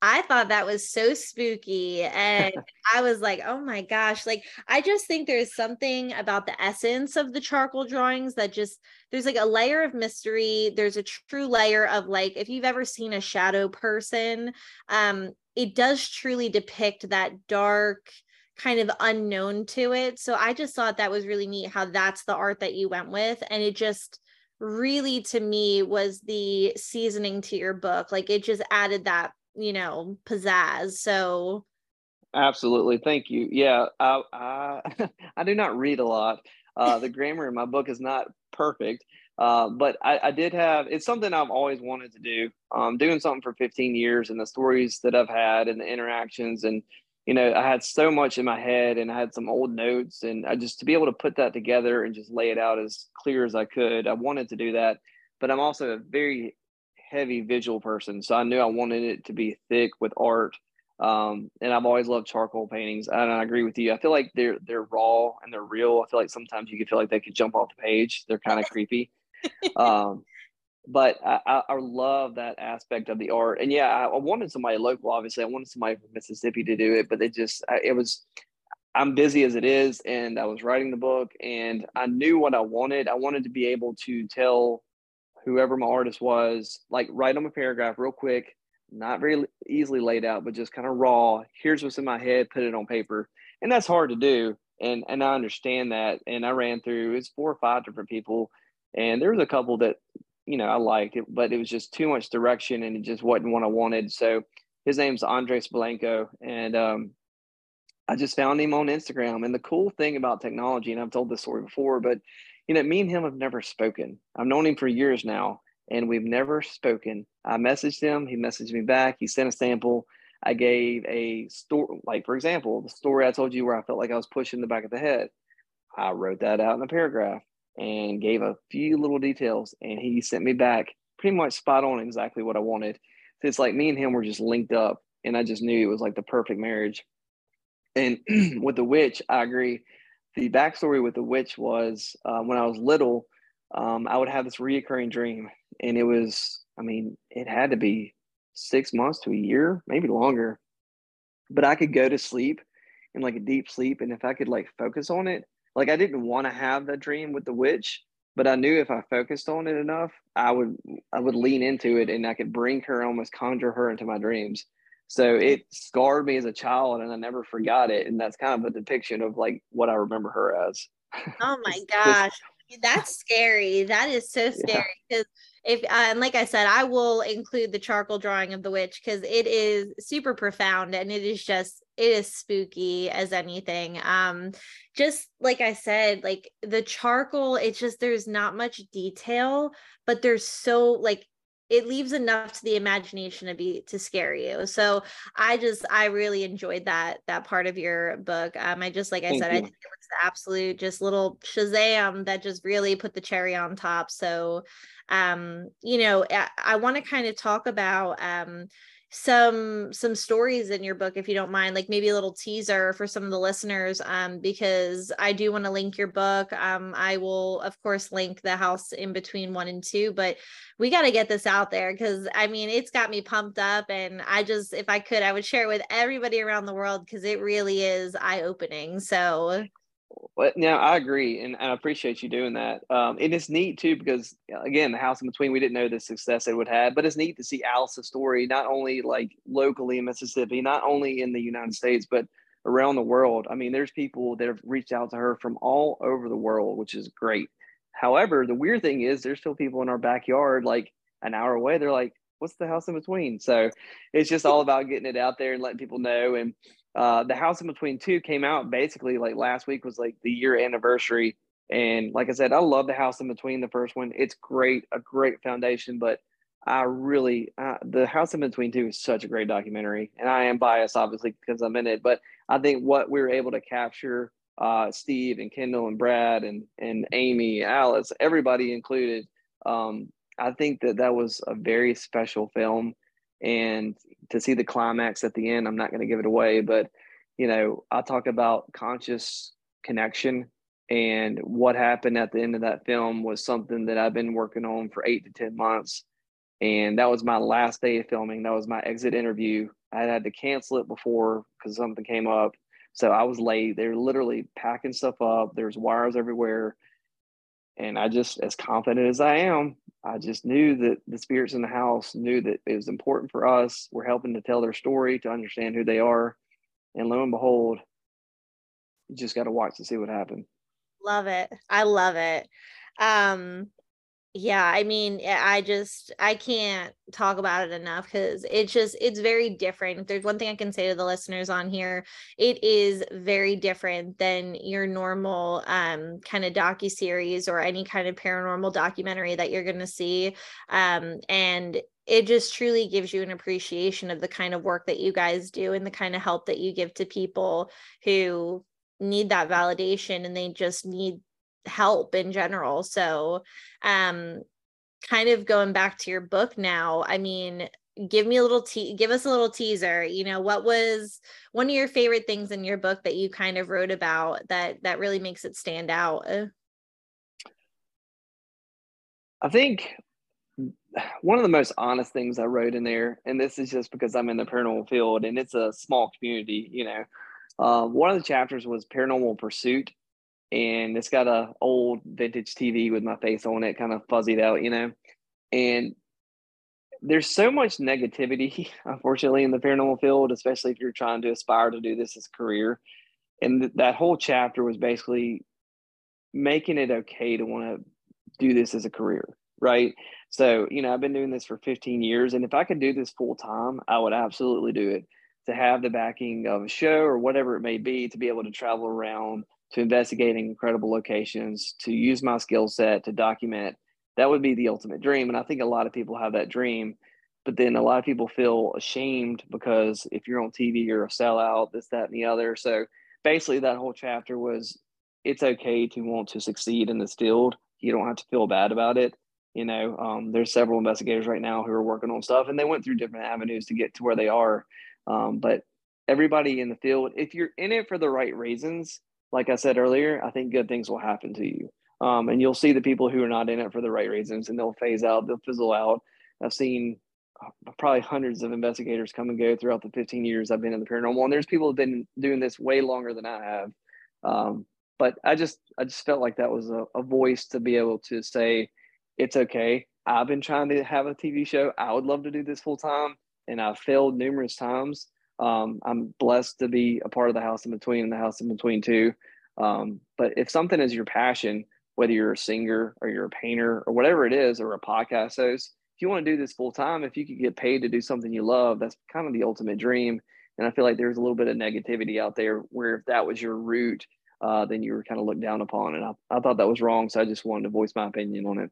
I thought that was so spooky. And [LAUGHS] I was like, oh my gosh. Like, I just think there's something about the essence of the charcoal drawings that just, there's like a layer of mystery. There's a true layer of like, if you've ever seen a shadow person, um, it does truly depict that dark, kind of unknown to it. So I just thought that was really neat how that's the art that you went with. And it just, really to me was the seasoning to your book like it just added that you know pizzazz. So absolutely. Thank you. Yeah i i, [LAUGHS] I do not read a lot. Uh, the grammar in my book is not perfect uh, but I, I, did have it's something i've always wanted to do. Um, doing something for 15 years and the stories that i've had and the interactions and you know i had so much in my head and i had some old notes and i just to be able to put that together and just lay it out as clear as i could i wanted to do that but i'm also a very heavy visual person, so I knew I wanted it to be thick with art. Um, and I've always loved charcoal paintings, and I agree with you. I feel like they're they're raw and they're real. I feel like sometimes you could feel like they could jump off the page. They're kind of creepy. [LAUGHS] Um, but I, I, love that aspect of the art. And yeah, I, wanted somebody local. Obviously, I wanted somebody from Mississippi to do it, but it just it was. I'm busy as it is, and I was writing the book, and I knew what I wanted. I wanted to be able to tell whoever my artist was, like write them a paragraph real quick, not very easily laid out, but just kind of raw. Here's what's in my head, put it on paper. And that's hard to do. And and I understand that. And I ran through it's four or five different people. And there was a couple that, you know, I liked it, but it was just too much direction and it just wasn't what I wanted. So his name's Andres Blanco. And um I just found him on Instagram. And the cool thing about technology, and I've told this story before, but you know, me and him have never spoken. I've known him for years now, and we've never spoken. I messaged him, he messaged me back, he sent a sample. I gave a story, like for example, the story I told you where I felt like I was pushing the back of the head. I wrote that out in a paragraph and gave a few little details, and he sent me back pretty much spot on exactly what I wanted. So it's like me and him were just linked up, and I just knew it was like the perfect marriage. And [CLEARS THROAT] with the witch, I agree the backstory with the witch was uh, when I was little, um, I would have this reoccurring dream, and it was, I mean, it had to be six months to a year, maybe longer. But I could go to sleep in like a deep sleep, and if I could like focus on it, like I didn't want to have that dream with the witch, but I knew if I focused on it enough, I would I would lean into it, and I could bring her, almost conjure her into my dreams. So it scarred me as a child and I never forgot it. And that's kind of a depiction of like what I remember her as. Oh [LAUGHS] my gosh. That's scary. That is so scary. Because yeah. if uh, and like I said, I will include the charcoal drawing of the witch because it is super profound and it is just it is spooky as anything. Um, just like I said, like the charcoal, it's just there's not much detail, but there's so like it leaves enough to the imagination to be to scare you. So i just i really enjoyed that that part of your book. Um i just like i Thank said you. i think it was the absolute just little shazam that just really put the cherry on top. So um you know i, I want to kind of talk about um some some stories in your book if you don't mind like maybe a little teaser for some of the listeners um because i do want to link your book um i will of course link the house in between one and two but we got to get this out there because i mean it's got me pumped up and i just if i could i would share it with everybody around the world because it really is eye-opening so well, now I agree, and I appreciate you doing that. Um, and it's neat too because again, the house in between, we didn't know the success it would have, but it's neat to see Alice's story not only like locally in Mississippi, not only in the United States, but around the world. I mean, there's people that have reached out to her from all over the world, which is great. However, the weird thing is, there's still people in our backyard, like an hour away. They're like, "What's the house in between?" So it's just all about getting it out there and letting people know. And uh, the House in Between Two came out basically like last week was like the year anniversary. And like I said, I love the House in Between the first one. It's great, a great foundation. But I really, uh, the House in Between Two is such a great documentary. And I am biased, obviously, because I'm in it. But I think what we were able to capture, uh, Steve and Kendall and Brad and and Amy, Alice, everybody included. Um, I think that that was a very special film and to see the climax at the end i'm not going to give it away but you know i talk about conscious connection and what happened at the end of that film was something that i've been working on for eight to ten months and that was my last day of filming that was my exit interview I had to cancel it before because something came up. So I was late. They were literally packing stuff up. There's wires everywhere. And I just, as confident as I am, I just knew that the spirits in the house knew that it was important for us. We're helping to tell their story, to understand who they are. And lo and behold, you just got to watch to see what happened. Love it. I love it. Um, yeah i mean eh, i just i can't talk about it enough because it's just it's very different. If there's one thing i can say to the listeners on here it is very different than your normal um kind of docu series or any kind of paranormal documentary that you're going to see um and it just truly gives you an appreciation of the kind of work that you guys do and the kind of help that you give to people who need that validation and they just need help in general. So, um, kind of going back to your book now, I mean, give me a little te- give us a little teaser you know what was one of your favorite things in your book that you kind of wrote about that that really makes it stand out i think one of the most honest things i wrote in there and this is just because i'm in the paranormal field and it's a small community you know uh, one of the chapters was paranormal pursuit and it's got a old vintage TV with my face on it, kind of fuzzied out, you know. And there's so much negativity, [LAUGHS] unfortunately, in the paranormal field, especially if you're trying to aspire to do this as a career. And th- that whole chapter was basically making it okay to want to do this as a career, right? So, you know, I've been doing this for 15 years, and if I could do this full time, I would absolutely do it. To have the backing of a show or whatever it may be, to be able to travel around to investigating incredible locations, to use my skill set to document. That would be the ultimate dream. And I think a lot of people have that dream. But then a lot of people feel ashamed because if you're on TV, you're a sellout, this, that, and the other. So basically, that whole chapter was it's okay to want to succeed in this field. You don't have to feel bad about it. You know, um, there's several investigators right now who are working on stuff and they went through different avenues to get to where they are. Um, but everybody in the field, if you're in it for the right reasons, like I said earlier, I think good things will happen to you. Um, and you'll see the people who are not in it for the right reasons and they'll phase out, they'll fizzle out. I've seen uh, probably hundreds of investigators come and go throughout the 15 years I've been in the paranormal. And there's people who've been doing this way longer than I have. Um, but I just, I just felt like that was a, a voice to be able to say, it's okay. I've been trying to have a TV show. I would love to do this full time. And I've failed numerous times. Um, I'm blessed to be a part of the house in between and the house in between too. Um, but if something is your passion, whether you're a singer or you're a painter or whatever it is, or a podcast host, if you want to do this full time, if you could get paid to do something you love, that's kind of the ultimate dream. And I feel like there's a little bit of negativity out there where if that was your route, uh, then you were kind of looked down upon. And I, I thought that was wrong. So I just wanted to voice my opinion on it.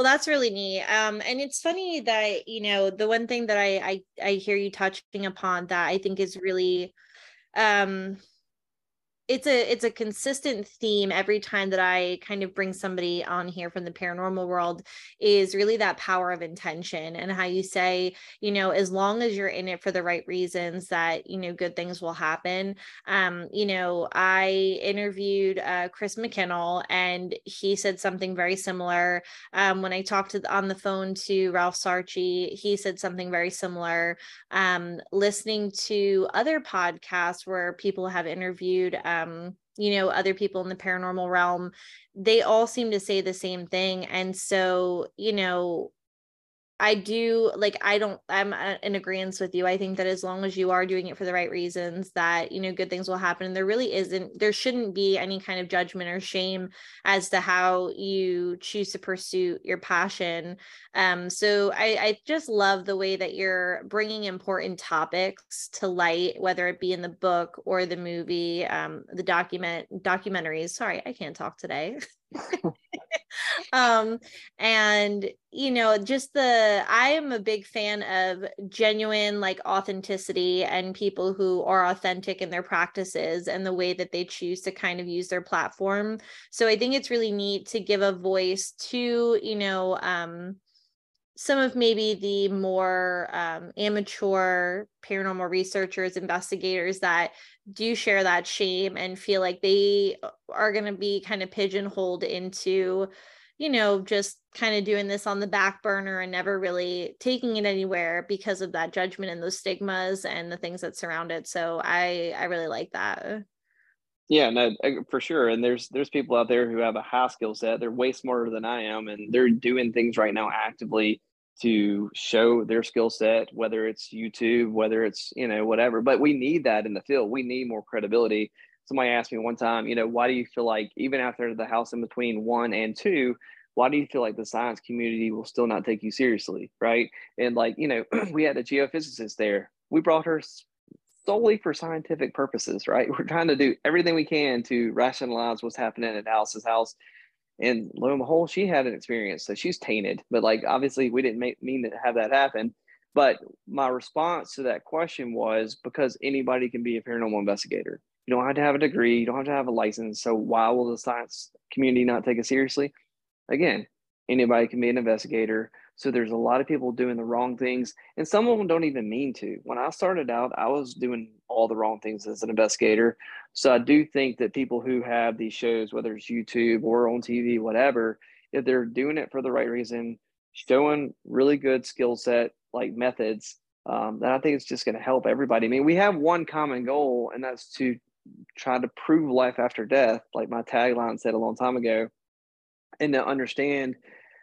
Well, that's really neat. Um, and it's funny that you know the one thing that I I, I hear you touching upon that I think is really um it's a it's a consistent theme every time that I kind of bring somebody on here from the paranormal world is really that power of intention and how you say, you know, as long as you're in it for the right reasons that, you know, good things will happen. Um, you know, I interviewed uh, Chris McKinnell and he said something very similar. Um, when I talked to, on the phone to Ralph Sarchie he said something very similar. Um, listening to other podcasts where people have interviewed um, um, you know, other people in the paranormal realm, they all seem to say the same thing. And so, you know, I do like I don't I'm uh, in agreement with you. I think that as long as you are doing it for the right reasons that you know good things will happen and there really isn't there shouldn't be any kind of judgment or shame as to how you choose to pursue your passion. Um so I I just love the way that you're bringing important topics to light whether it be in the book or the movie um the document documentaries. Sorry, I can't talk today. [LAUGHS] [LAUGHS] um and you know just the i am a big fan of genuine like authenticity and people who are authentic in their practices and the way that they choose to kind of use their platform. So i think it's really neat to give a voice to you know um some of maybe the more um, amateur paranormal researchers, investigators that do share that shame and feel like they are going to be kind of pigeonholed into you know, just kind of doing this on the back burner and never really taking it anywhere because of that judgment and those stigmas and the things that surround it. So I I really like that. Yeah, no, for sure. And there's there's people out there who have a high skill set. They're way smarter than I am, and they're doing things right now actively to show their skill set, whether it's YouTube, whether it's you know whatever. But we need that in the field. We need more credibility. Somebody asked me one time, you know, why do you feel like even after the house in between one and two, why do you feel like the science community will still not take you seriously, right? And like you know, [CLEARS THROAT] we had a geophysicist there. We brought her solely for scientific purposes, right? [LAUGHS] We're trying to do everything we can to rationalize what's happening at Alice's house. And lo and behold, she had an experience. So she's tainted. But like obviously we didn't make, mean to have that happen. But my response to that question was because anybody can be a paranormal investigator. You don't have to have a degree, you don't have to have a license. So why will the science community not take it seriously? Again, anybody can be an investigator. So there's a lot of people doing the wrong things, and some of them don't even mean to. When I started out, I was doing all the wrong things as an investigator. So I do think that people who have these shows, whether it's YouTube or on TV, whatever, if they're doing it for the right reason, showing really good skill set like methods, um, then I think it's just going to help everybody. I mean, we have one common goal, and that's to try to prove life after death, like my tagline said a long time ago, and to understand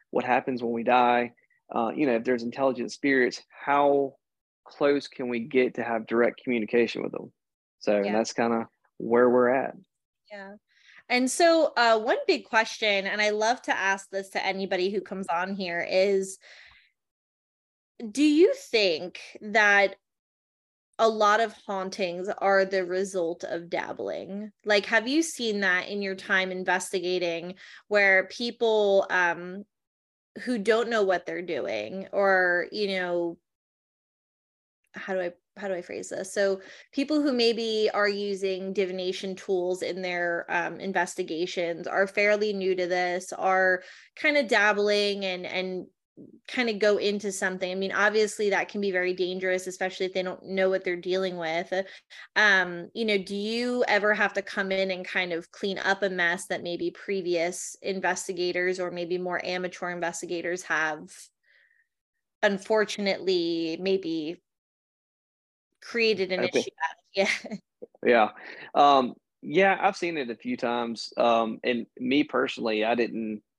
what happens when we die uh, you know, if there's intelligent spirits, how close can we get to have direct communication with them? So yeah. that's kind of where we're at. Yeah. And so, uh, one big question, and I love to ask this to anybody who comes on here, is do you think that a lot of hauntings are the result of dabbling like have you seen that in your time investigating where people um who don't know what they're doing or you know how do i how do i phrase this? So people who maybe are using divination tools in their um, investigations are fairly new to this are kind of dabbling and and kind of go into something. I mean obviously that can be very dangerous especially if they don't know what they're dealing with. Um you know do you ever have to come in and kind of clean up a mess that maybe previous investigators or maybe more amateur investigators have? Unfortunately maybe created an issue [LAUGHS] yeah yeah um yeah i've seen it a few times um and me personally i didn't [LAUGHS]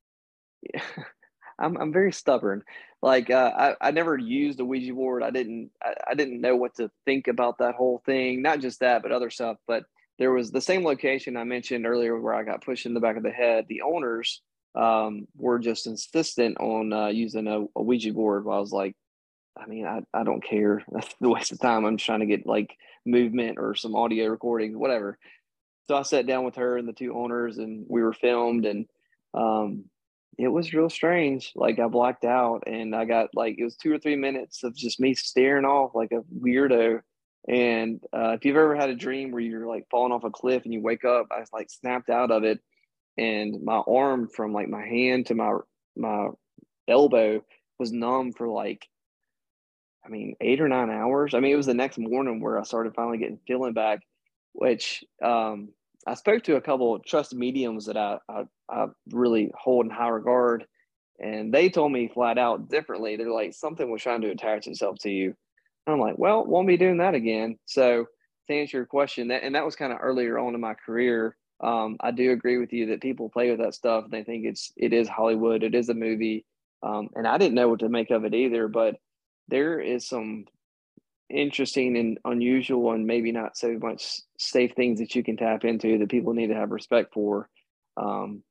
I'm I'm very stubborn. Like uh, I I never used a Ouija board. I didn't I, I didn't know what to think about that whole thing. Not just that, but other stuff. But there was the same location I mentioned earlier where I got pushed in the back of the head. The owners um, were just insistent on uh, using a, a Ouija board. I was like, I mean, I, I don't care. [LAUGHS] That's the waste of time. I'm just trying to get like movement or some audio recording, whatever. So I sat down with her and the two owners, and we were filmed. And um, it was real strange. Like I blacked out and I got like it was two or three minutes of just me staring off like a weirdo. And uh, if you've ever had a dream where you're like falling off a cliff and you wake up, I was like snapped out of it, and my arm from like my hand to my my elbow was numb for like, I mean, eight or nine hours. I mean, it was the next morning where I started finally getting feeling back, which um, I spoke to a couple of trusted mediums that I, I, I really hold in high regard, and they told me flat out differently. They're like, something was trying to attach itself to you. And I'm like, well, won't be doing that again. So to answer your question, that and that was kind of earlier on in my career. Um, I do agree with you that people play with that stuff. And they think it's it is Hollywood, it is a movie, um, and I didn't know what to make of it either. But there is some interesting and unusual and maybe not so much safe things that you can tap into that people need to have respect for um,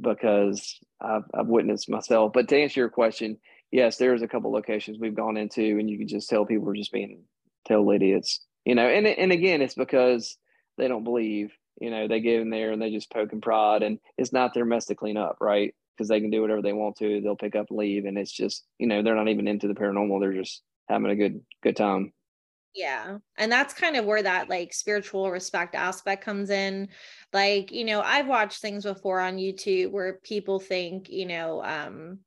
because I've, I've witnessed myself. But to answer your question yes there's a couple locations we've gone into and you can just tell people are just being total idiots you know and, and again it's because they don't believe you know they get in there and they just poke and prod and it's not their mess to clean up right because they can do whatever they want to they'll pick up leave and it's just you know they're not even into the paranormal they're just having a good good time. Yeah and that's kind of where that like spiritual respect aspect comes in. Like you know i've watched things before on youtube where people think you know um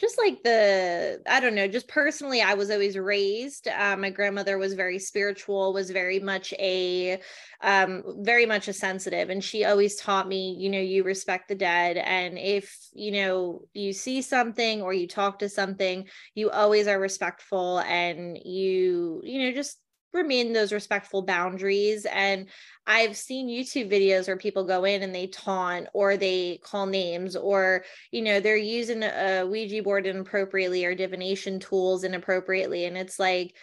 just like the i don't know just personally i was always raised uh, my grandmother was very spiritual was very much a um, very much a sensitive and she always taught me you know you respect the dead and if you know you see something or you talk to something you always are respectful and you you know just remain those respectful boundaries and i've seen youtube videos where people go in and they taunt or they call names or you know they're using a ouija board inappropriately or divination tools inappropriately and it's like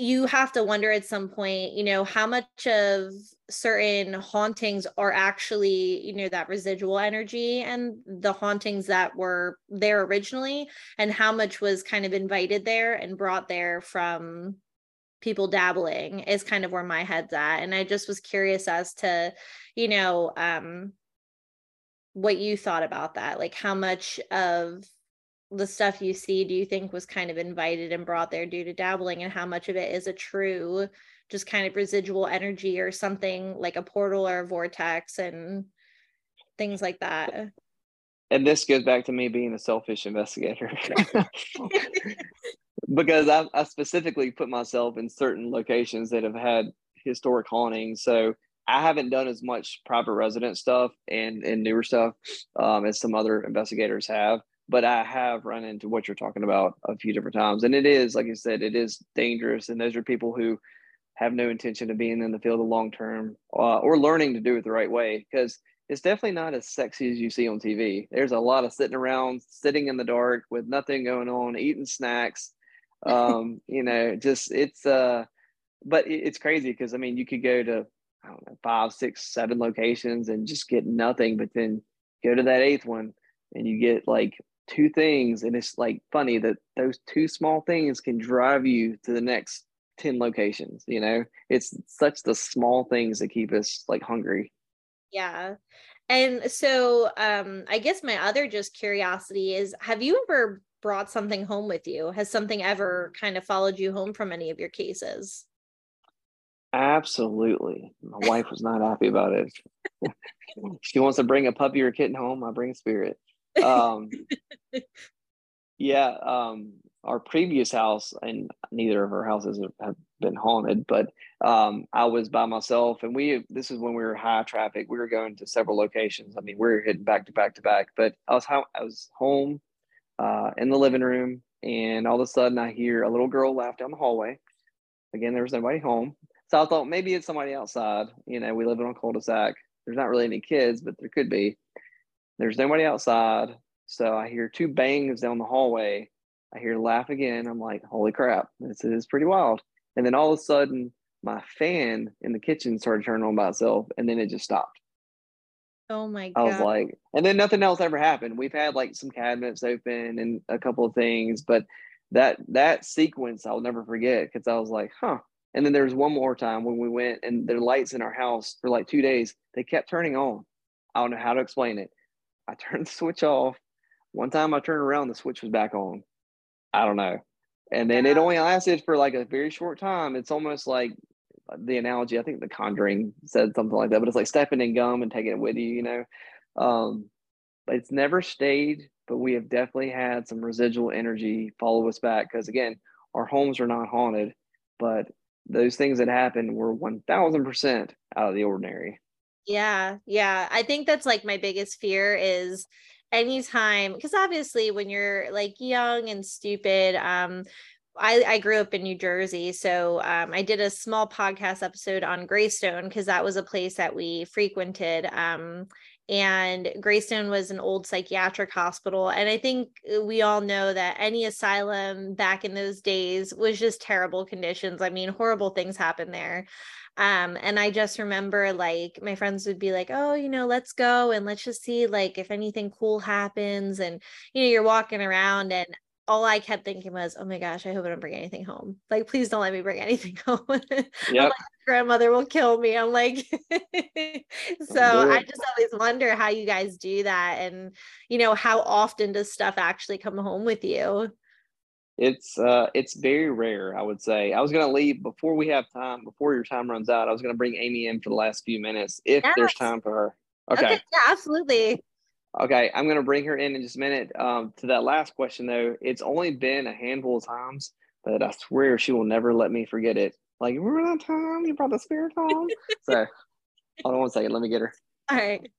you have to wonder at some point you know how much of certain hauntings are actually you know that residual energy and the hauntings that were there originally and how much was kind of invited there and brought there from people dabbling is kind of where my head's at and i just was curious as to you know um what you thought about that. Like how much of the stuff you see do you think was kind of invited and brought there due to dabbling and how much of it is a true just kind of residual energy or something like a portal or a vortex and things like that? And this goes back to me being a selfish investigator [LAUGHS] [LAUGHS] [LAUGHS] because I, I specifically put myself in certain locations that have had historic hauntings. So I haven't done as much private resident stuff and, and newer stuff um, as some other investigators have, but I have run into what you're talking about a few different times. And it is, like you said, it is dangerous. And those are people who have no intention of being in the field of long term uh, or learning to do it the right way because it's definitely not as sexy as you see on TV. There's a lot of sitting around, sitting in the dark with nothing going on, eating snacks, um you know just it's uh but it's crazy because i mean you could go to i don't know five six seven locations and just get nothing but then go to that eighth one and you get like two things and it's like funny that those two small things can drive you to the next 10 locations you know? It's such the small things that keep us like hungry. Yeah. And so um i guess my other just curiosity is have you ever brought something home with you? Has something ever kind of followed you home from any of your cases? Absolutely. My wife was not happy about it. [LAUGHS] she wants to bring a puppy or a kitten home. I bring a spirit. Um, [LAUGHS] yeah. Um, our previous house, and neither of our houses have been haunted, but um, I was by myself, and we. This is when we were high traffic. We were going to several locations. I mean, we were hitting back to back to back. But I was I was home uh, in the living room, and all of a sudden I hear a little girl laugh down the hallway. Again, there was nobody home, so I thought maybe it's somebody outside. You know, we live in a cul-de-sac. There's not really any kids, but there could be. There's nobody outside, so I hear two bangs down the hallway. I hear laugh again. I'm like, holy crap, this is pretty wild. And then all of a sudden, my fan in the kitchen started turning on by itself, and then it just stopped. Oh my god. I was like, and then nothing else ever happened. We've had like some cabinets open and a couple of things, but that that sequence I'll never forget because I was like, huh. And then there was one more time when we went and the lights in our house for like two days, they kept turning on. I don't know how to explain it. I [LAUGHS] turned the switch off. One time I turned around, the switch was back on. I don't know. And then yeah. it only lasted for like a very short time. It's almost like the analogy. I think The Conjuring said something like that, but it's like stepping in gum and taking it with you, you know. Um, it's never stayed, but we have definitely had some residual energy follow us back because again, our homes are not haunted, but those things that happened were one thousand percent out of the ordinary. Yeah, yeah. I think that's like my biggest fear is anytime because obviously when you're like young and stupid um I, I grew up in New Jersey, so um, I did a small podcast episode on Greystone because that was a place that we frequented. Um, and Greystone was an old psychiatric hospital. And I think uh, we all know that any asylum back in those days was just terrible conditions. I mean, horrible things happened there. Um, and I just remember like my friends would be like, oh, you know, let's go and let's just see like if anything cool happens. And, you know, you're walking around and all I kept thinking was, oh my gosh, I hope I don't bring anything home. Like, please don't let me bring anything [LAUGHS] home. Yeah. Like, grandmother will kill me. I'm like, [LAUGHS] so I just always wonder how you guys do that. And, you know, how often does stuff actually come home with you? It's uh it's very rare, I would say. I was gonna leave before we have time, before your time runs out. I was gonna bring Amy in for the last few minutes if yes. there's time for her. Okay. okay. Yeah, absolutely. Okay, I'm gonna bring her in in just a minute. Um, to that last question though, it's only been a handful of times, but I swear she will never let me forget it. Like, remember that time you brought the spirit home? [LAUGHS] so, hold on one second. Let me get her. All right.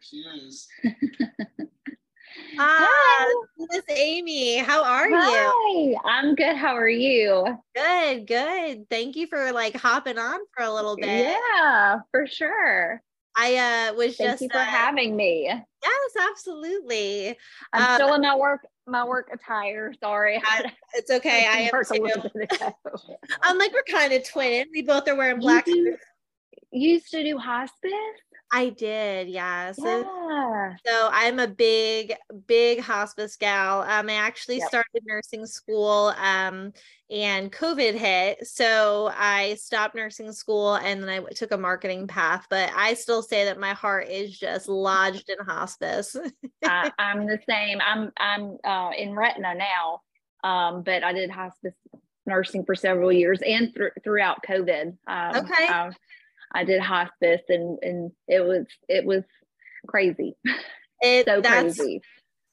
Here she is. Ah, Miss Amy, how are you? Hi, I'm good. How are you? Good, good. Thank you for like hopping on for a little bit. Yeah, for sure. I uh was Thank just you for uh, having me. yes, absolutely. I'm Um, still in my work my work attire. Sorry. I- [LAUGHS] It's okay. I am too. bit. I'm like we're kind of twinning. We both are wearing You black. do- You used to do hospice? I did, yeah. So Yeah. So I'm a big, big hospice gal. Um, I actually Yep. started nursing school um, and COVID hit. So I stopped nursing school and then I took a marketing path. But I still say that my heart is just lodged in hospice. [LAUGHS] I, I'm the same. I'm I'm uh, in retina now, um, but I did hospice nursing for several years and thr throughout COVID. Um, Okay. I, I did hospice and and it was it was crazy, [LAUGHS] It, so crazy.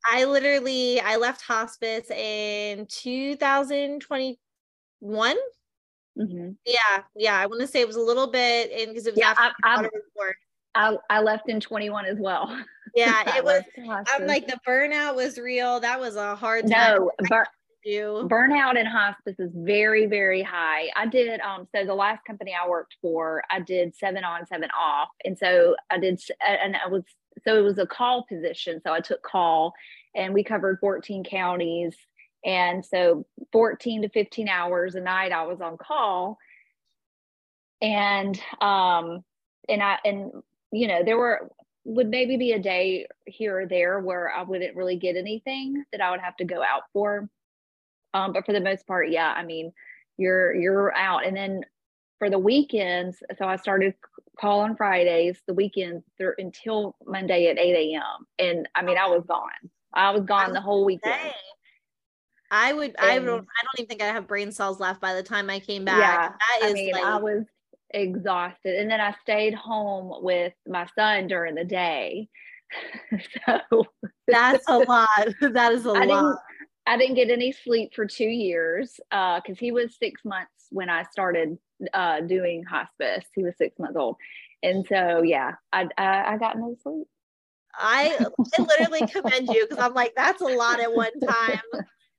I literally, I left hospice in 2021. hmm Yeah, yeah. I want to say it was a little bit in because it was Yeah, after I- I'm- daughter was born. I I left in 21 as well. [LAUGHS] Yeah, it was. I'm like the burnout was real. That was a hard time no, bur- do. burnout in hospice is very very high. I did um so the last company i worked for i did seven on seven off. And so i did and i was so it was a call position. So i took call and we covered 14 counties. And so 14 to 15 hours a night i was on call. And um and i and you know there were would maybe be a day here or there where i wouldn't really get anything that i would have to go out for um, but for the most part, yeah, I mean, you're you're out. And then for the weekends, so I started call on Fridays, the weekends through until Monday at 8 a.m. And I mean, I was gone. I was gone the whole weekend. Dang. I would. I don't. I don't even think I have brain cells left by the time I came back. Yeah, that is I mean, like. I was exhausted. And then I stayed home with my son during the day. [LAUGHS] so that's a [LAUGHS] lot. That is a I lot. I didn't get any sleep for two years because he was six months when I started uh, doing hospice. He was six months old, and so yeah, I I, I got no sleep. I, I literally commend you because I'm like, that's a lot at one time.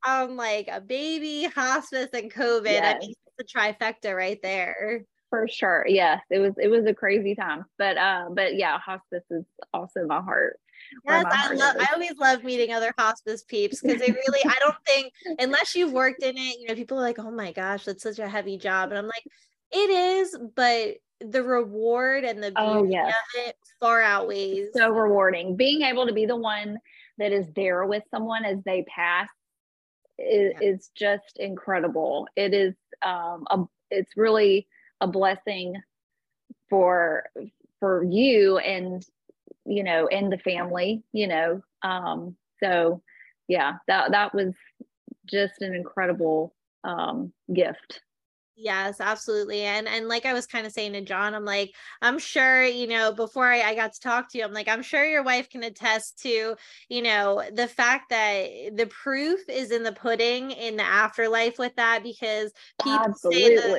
I'm like a baby, hospice, and COVID. I mean, it's a trifecta right there. For sure, yes, it was it was a crazy time, but uh, but yeah, hospice is also my heart. Yes, I love. I always love meeting other hospice peeps because they really. I don't think unless you've worked in it, you know, people are like, "Oh my gosh, that's such a heavy job," and I'm like, "It is," but the reward and the beauty Oh, yes. of it far outweighs. so rewarding. Being able to be the one that is there with someone as they pass is, Yeah. is just incredible. It is um a, it's really a blessing for for you and you know and the family, you know. Um so yeah, that that was just an incredible um gift. Yes, absolutely. And and like I was kind of saying to John, I'm like, I'm sure, you know, before I, I got to talk to you, I'm like, I'm sure your wife can attest to, you know, the fact that the proof is in the pudding in the afterlife with that because people say the,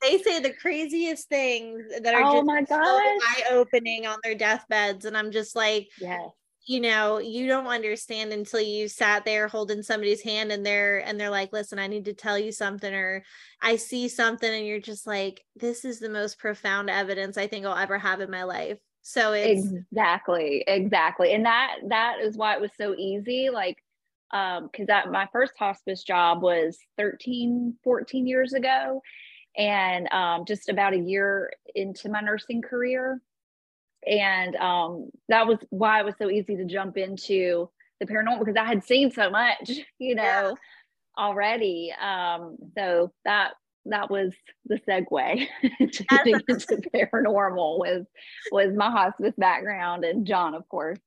they say the craziest things that are Oh just my so eye-opening on their deathbeds. And I'm just like, Yes. You know you don't understand until you sat there holding somebody's hand and they're and they're like listen i need to tell you something or i see something and you're just like this is the most profound evidence i think i'll ever have in my life. So it's exactly exactly and that that is why it was so easy like um because that my first hospice job was 13 14 years ago and um just about a year into my nursing career and um that was why it was so easy to jump into the paranormal because I had seen so much, [LAUGHS] you know, yeah. already. Um, so that that was the segue [LAUGHS] to getting into paranormal was was my hospice background and John, of course.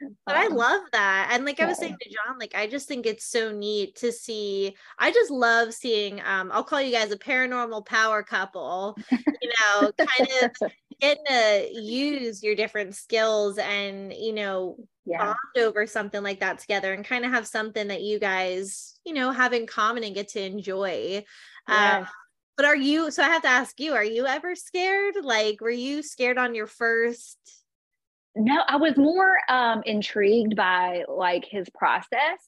But um, I love that. And like I was saying to John, like I just think it's so neat to see. I just love seeing um I'll call you guys a paranormal power couple, you know, kind of [LAUGHS] getting to use your different skills and, you know, yeah. bond over something like that together and kind of have something that you guys, you know, have in common and get to enjoy. Yes. Um, but are you so I have to ask you, are you ever scared? Like were you scared on your first no, I was more um, intrigued by like his process.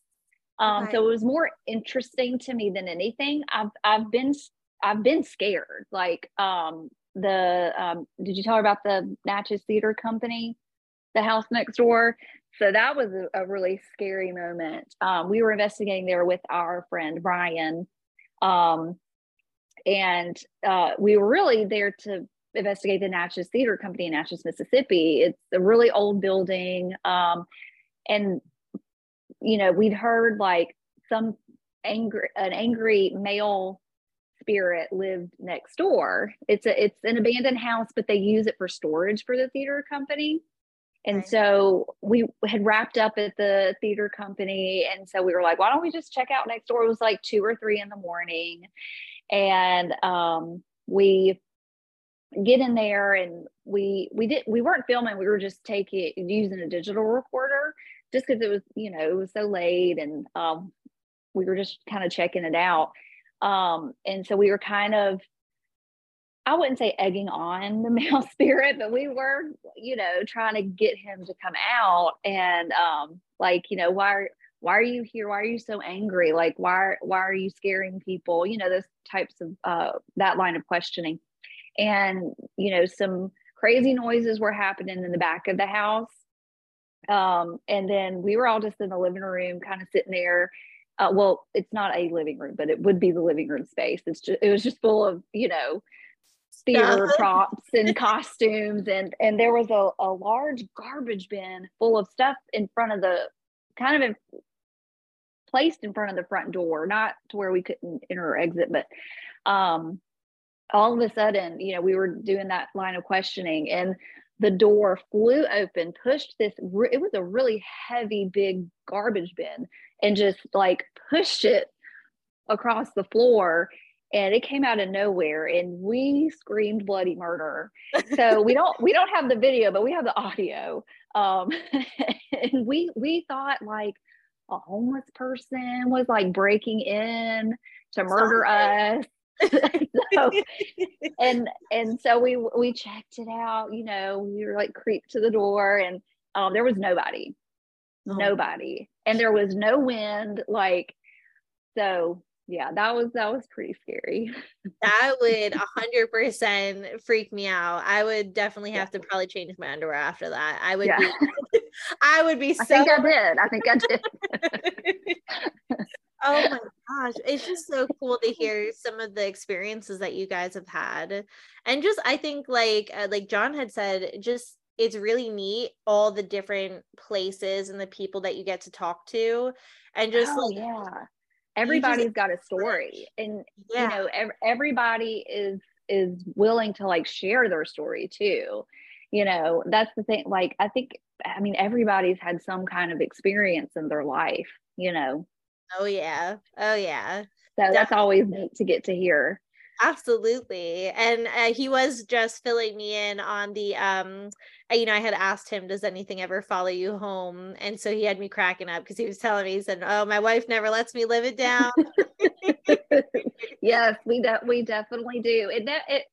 Um, okay. So it was more interesting to me than anything. I've I've been I've been scared. Like um, the um, did you tell her about the Natchez Theater Company, the house next door? So that was a, a really scary moment. Um, we were investigating there with our friend Brian, um, and uh, we were really there to investigate the Natchez Theater Company in Natchez, Mississippi. It's a really old building. Um, and, you know, we'd heard like some angry, an angry male spirit lived next door. It's a, it's an abandoned house, but they use it for storage for the theater company. And so we had wrapped up at the theater company. And so we were like, why don't we just check out next door? It was like two or three in the morning. And um, we get in there and we we did we weren't filming we were just taking using a digital recorder just because it was you know it was so late and um, we were just kind of checking it out. Um, and so we were kind of i wouldn't say egging on the [LAUGHS] male spirit but we were you know trying to get him to come out and um, like you know why are why are you here? Why are you so angry? Like why why are you scaring people? You know those types of uh, that line of questioning and you know some crazy noises were happening in the back of the house. Um, and then we were all just in the living room kind of sitting there. Uh, well it's not a living room but it would be the living room space. It's just it was just full of you know theater [LAUGHS] props and costumes. And and there was a, a large garbage bin full of stuff in front of the kind of in, placed in front of the front door not to where we couldn't enter or exit but um all of a sudden, you know, we were doing that line of questioning and the door flew open, pushed this, it was a really heavy, big garbage bin and just like pushed it across the floor and it came out of nowhere and we screamed bloody murder. So [LAUGHS] we don't we don't have the video but we have the audio um [LAUGHS] and we we thought like a homeless person was like breaking in to murder us [LAUGHS] so, [LAUGHS] and and so we we checked it out you know we were like creeped to the door and um there was nobody. Oh. nobody. And there was no wind like so yeah that was that was pretty scary. [LAUGHS] That would a hundred percent freak me out. I would definitely have yeah. to probably change my underwear after that. I would yeah. be i would be so i think i did. I think i did oh my gosh it's just so cool to hear some of the experiences that you guys have had. And just i think like uh, like john had said just it's really neat all the different places and the people that you get to talk to and just oh, like yeah. everybody's just, got a [LAUGHS] story and yeah. you know ev- everybody is is willing to like share their story too. You know that's the thing like i think i mean everybody's had some kind of experience in their life you know Oh yeah. Oh yeah. So that's always neat to get to hear. Absolutely. And uh, he was just filling me in on the um uh, you know, I had asked him, does anything ever follow you home? And so he had me cracking up because he was telling me, he said, Oh, my wife never lets me live it down. [LAUGHS] yes, we de- we definitely do. It de- it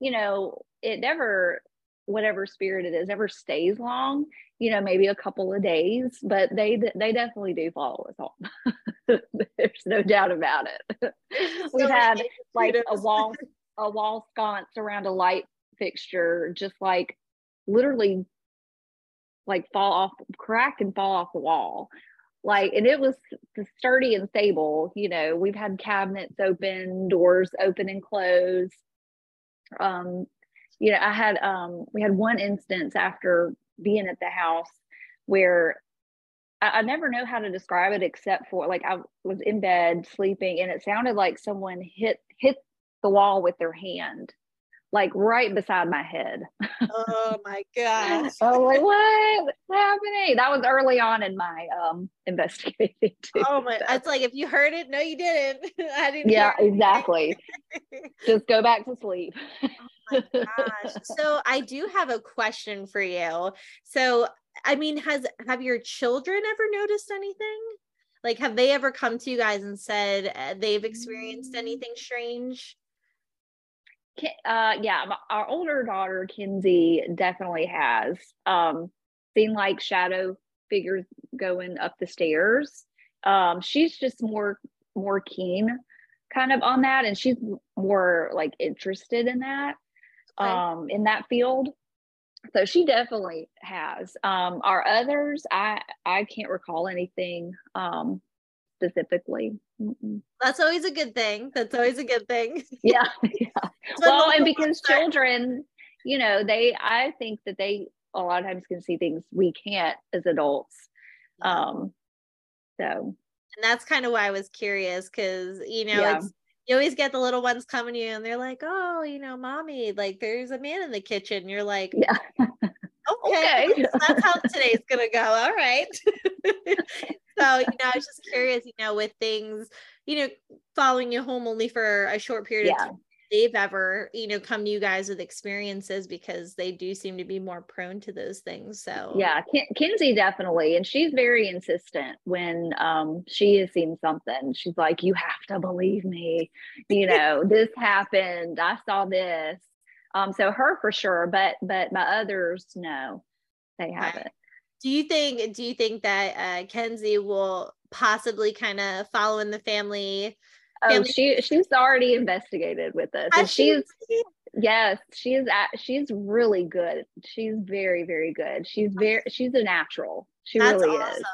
you know, it never whatever spirit it is ever stays long you know maybe a couple of days but they they definitely do follow us home [LAUGHS] there's no doubt about it. We've had like a wall a wall sconce around a light fixture just like literally like fall off crack and fall off the wall. Like and it was sturdy and stable you know we've had cabinets open doors open and close um you know i had um we had one instance after being at the house where I, I never know how to describe it except for like I was in bed sleeping and it sounded like someone hit hit the wall with their hand like right beside my head. oh [LAUGHS] my gosh. oh, like what's happening? That was early on in my um investigating [LAUGHS] too. Oh my! It's like if you heard it, no, you didn't. [LAUGHS] I didn't. Yeah, exactly. Just go back to sleep. My gosh! So I do have a question for you. So I mean, has have your children ever noticed anything? Like, have they ever come to you guys and said uh, they've experienced Mm. anything strange? Uh yeah our older daughter kinsey definitely has um seen like shadow figures going up the stairs um she's just more more keen kind of on that and she's more like interested in that Okay. um in that field so she definitely has um our others i i can't recall anything um specifically Mm-mm. That's always a good thing. That's always a good thing. [LAUGHS] yeah [LAUGHS] yeah well and because start- children you know they i think that they a lot of times can see things we can't as adults um so and that's kind of why I was curious because you know Yeah. it's you always get the little ones coming to you and they're like, oh, you know, mommy, like there's a man in the kitchen. You're like, yeah okay, Okay. so that's how today's gonna go. All right. [LAUGHS] so you know, I was just curious, you know, with things, you know, following you home only for a short period of Yeah. time. They've ever, you know, come to you guys with experiences because they do seem to be more prone to those things. So. Yeah Kin- kinsey definitely and she's very insistent when um she has seen something. She's like you have to believe me. You know [LAUGHS] this happened. I saw this. Um so her for sure but but my others no they haven't. Do you think do you think that uh Kenzie will possibly kind of follow in the family? Oh she she's already investigated with us and she's Yes, she's at, she's really good. She's very very good. She's very she's a natural. She That's really awesome. is.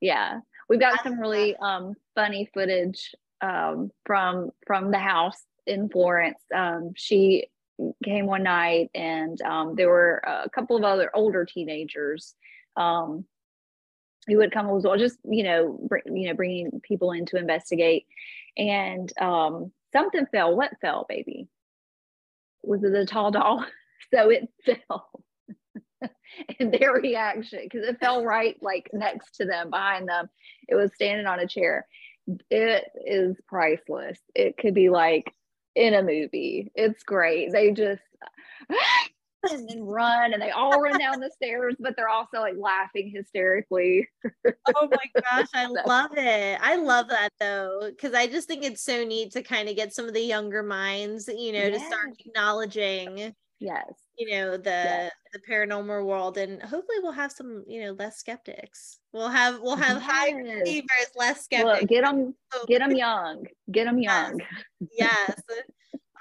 Yeah. We've got I some really um funny footage um from from the house in Florence. Um she came one night and um there were a couple of other older teenagers um who would come as well just you know br- you know bringing people in to investigate and um something fell what fell baby was it a tall doll? [LAUGHS] So it fell. [LAUGHS] and their reaction, because it fell right like next to them, behind them. It was standing on a chair. It is priceless. It could be like in a movie. It's great. They just and then run and they all run down the stairs, but they're also like laughing hysterically. Oh my gosh, I [LAUGHS] So- love it. I love that though, because I just think it's so neat to kind of get some of the younger minds, you know, to start acknowledging, Yes. you know, the Yes. the paranormal world, and hopefully we'll have some, you know, less skeptics. We'll have we'll have high Yes. believers, less Well, skeptics. get them get them young. Get them Yes. young. yes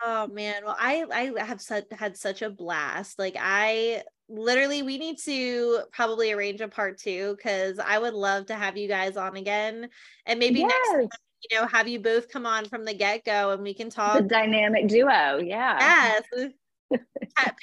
oh man well i i have such, had such a blast like i literally we need to probably arrange a part two because i would love to have you guys on again and maybe next Yes. time, you know have you both come on from the get-go and we can talk the dynamic duo. Yeah. yes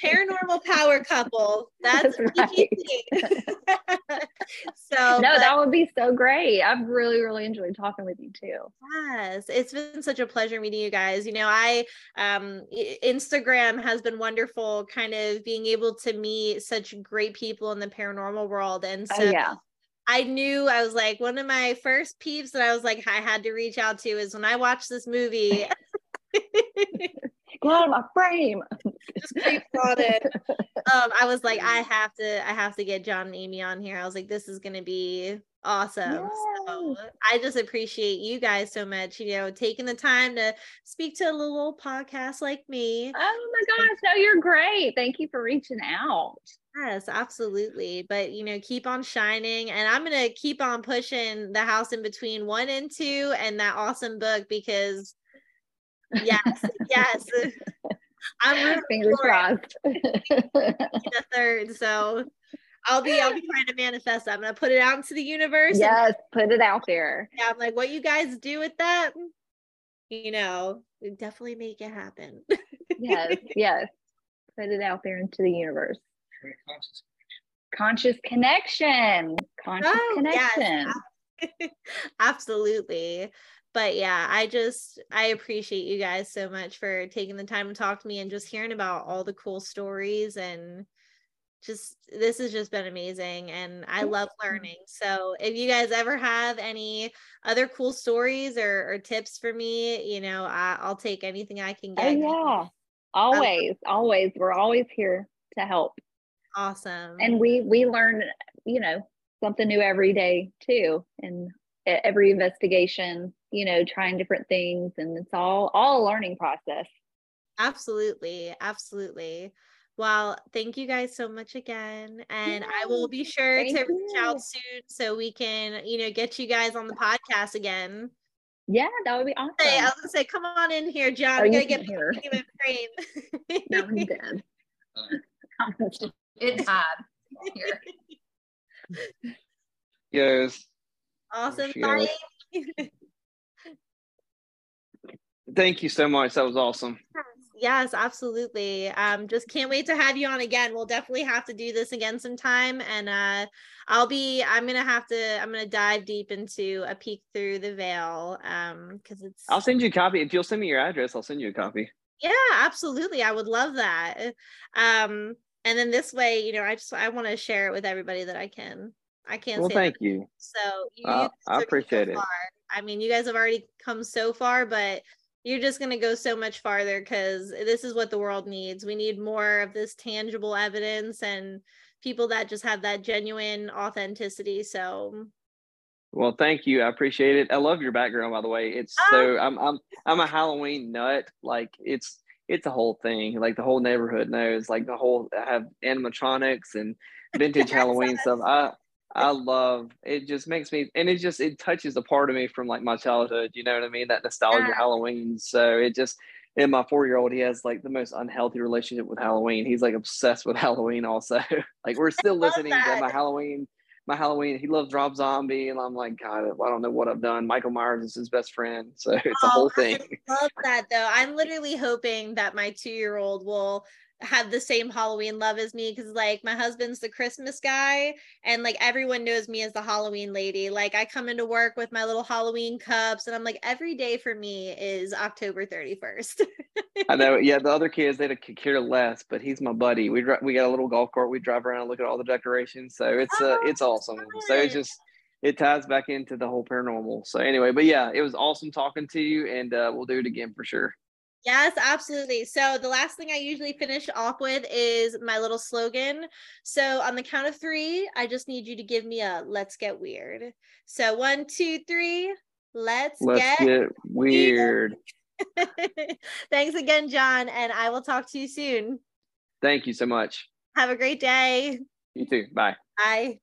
paranormal power couple [LAUGHS] that's, That's right. [LAUGHS] So no, but- would be so great. I've really, really enjoyed talking with you too. Yes, it's been such a pleasure meeting you guys. You know, I um Instagram has been wonderful kind of being able to meet such great people in the paranormal world and so oh yeah. I knew I was like one of my first peeps that I was like I had to reach out to is when I watched this movie [LAUGHS] Get out of my frame. [LAUGHS] just on it. [LAUGHS] Um, I was like, I have to, I have to get John and Amy on here. I was like, this is gonna be awesome. So I just appreciate you guys so much, you know, taking the time to speak to a little podcast like me. Oh my gosh, no, you're great. Thank you for reaching out. Yes, absolutely. But you know, keep on shining, and I'm gonna keep on pushing the house in between one and two, and that awesome book because, yes, [LAUGHS] yes, I'm rooting Fingers for crossed. [LAUGHS] the third. So I'll be I'll be trying to manifest that. I'm gonna put it out into the universe. and yes, put it out there. yeah, I'm like, what you guys do with that, you know, definitely make it happen. [LAUGHS] Yes, yes. Put it out there into the universe. Conscious connection. Conscious Oh, connection. yes. [LAUGHS] Absolutely. But yeah, I just I appreciate you guys so much for taking the time to talk to me and just hearing about all the cool stories and just this has just been amazing and I love learning. So if you guys ever have any other cool stories or, or tips for me, you know, I, I'll take anything I can get. Oh get. yeah. Um, always, always. We're always here to help. Awesome. And we we learn, you know, something new every day too. And every investigation, you know, trying different things and it's all all a learning process. Absolutely. Absolutely. Well, thank you guys so much again. And I will be sure thank to reach out soon so we can, you know, get you guys on the podcast again. Yeah, that would be awesome. Say, I was gonna say, come on in here, John. Oh, we you gotta get hear. him in frame. [LAUGHS] No, I'm dead. It's hard here. [LAUGHS] Yes. awesome. Bye. [LAUGHS] Thank you so much. That was awesome. Yes, absolutely. Um, just can't wait to have you on again. We'll definitely have to do this again sometime. And uh I'll be I'm gonna have to I'm gonna dive deep into a peek through the veil. Um, because it's I'll send you a copy. If you'll send me your address, I'll send you a copy. yeah, absolutely. I would love that. Um, and then this way, you know, I just I want to share it with everybody that I can. I can't Well, say thank that. you. So you, Uh, I it so appreciate it. I mean, you guys have already come so far, but you're just going to go so much farther because this is what the world needs. We need more of this tangible evidence and people that just have that genuine authenticity. So, Well, thank you. I appreciate it. I love your background, by the way. It's Ah. so I'm I'm I'm a Halloween nut. Like it's it's a whole thing. Like the whole neighborhood knows. Like the whole I have animatronics and vintage [LAUGHS] Halloween stuff. I I love it. Just makes me and it just it touches a part of me from like my childhood. You know what I mean? That nostalgia Yeah. Halloween. So it just and my four year old, he has like the most unhealthy relationship with Halloween. He's like obsessed with [LAUGHS] Halloween. Also, like we're still listening to my Halloween my Halloween. He loves Rob Zombie, and I'm like, God, I don't know what I've done. Michael Myers is his best friend, so [LAUGHS] it's a Oh, whole I thing. love that though. I'm literally hoping that my two year old will have the same Halloween love as me because like my husband's the Christmas guy and like everyone knows me as the Halloween lady. Like I come into work with my little Halloween cups and I'm like every day for me is October 31st. I know. [LAUGHS] Yeah, the other kids they could care less, but he's my buddy. We we got a little golf cart. We drive around and look at all the decorations. So it's uh, Oh, it's awesome. So it fun. just it ties back into the whole paranormal. So anyway, but yeah, it was awesome talking to you, and uh, we'll do it again for sure. Yes, absolutely. So the last thing I usually finish off with is my little slogan. So on the count of three, I just need you to give me a let's get weird. So one, two, three, let's, Let's get, get weird. [LAUGHS] Thanks again, John, and I will talk to you soon. Thank you so much. Have a great day. You too. Bye. Bye.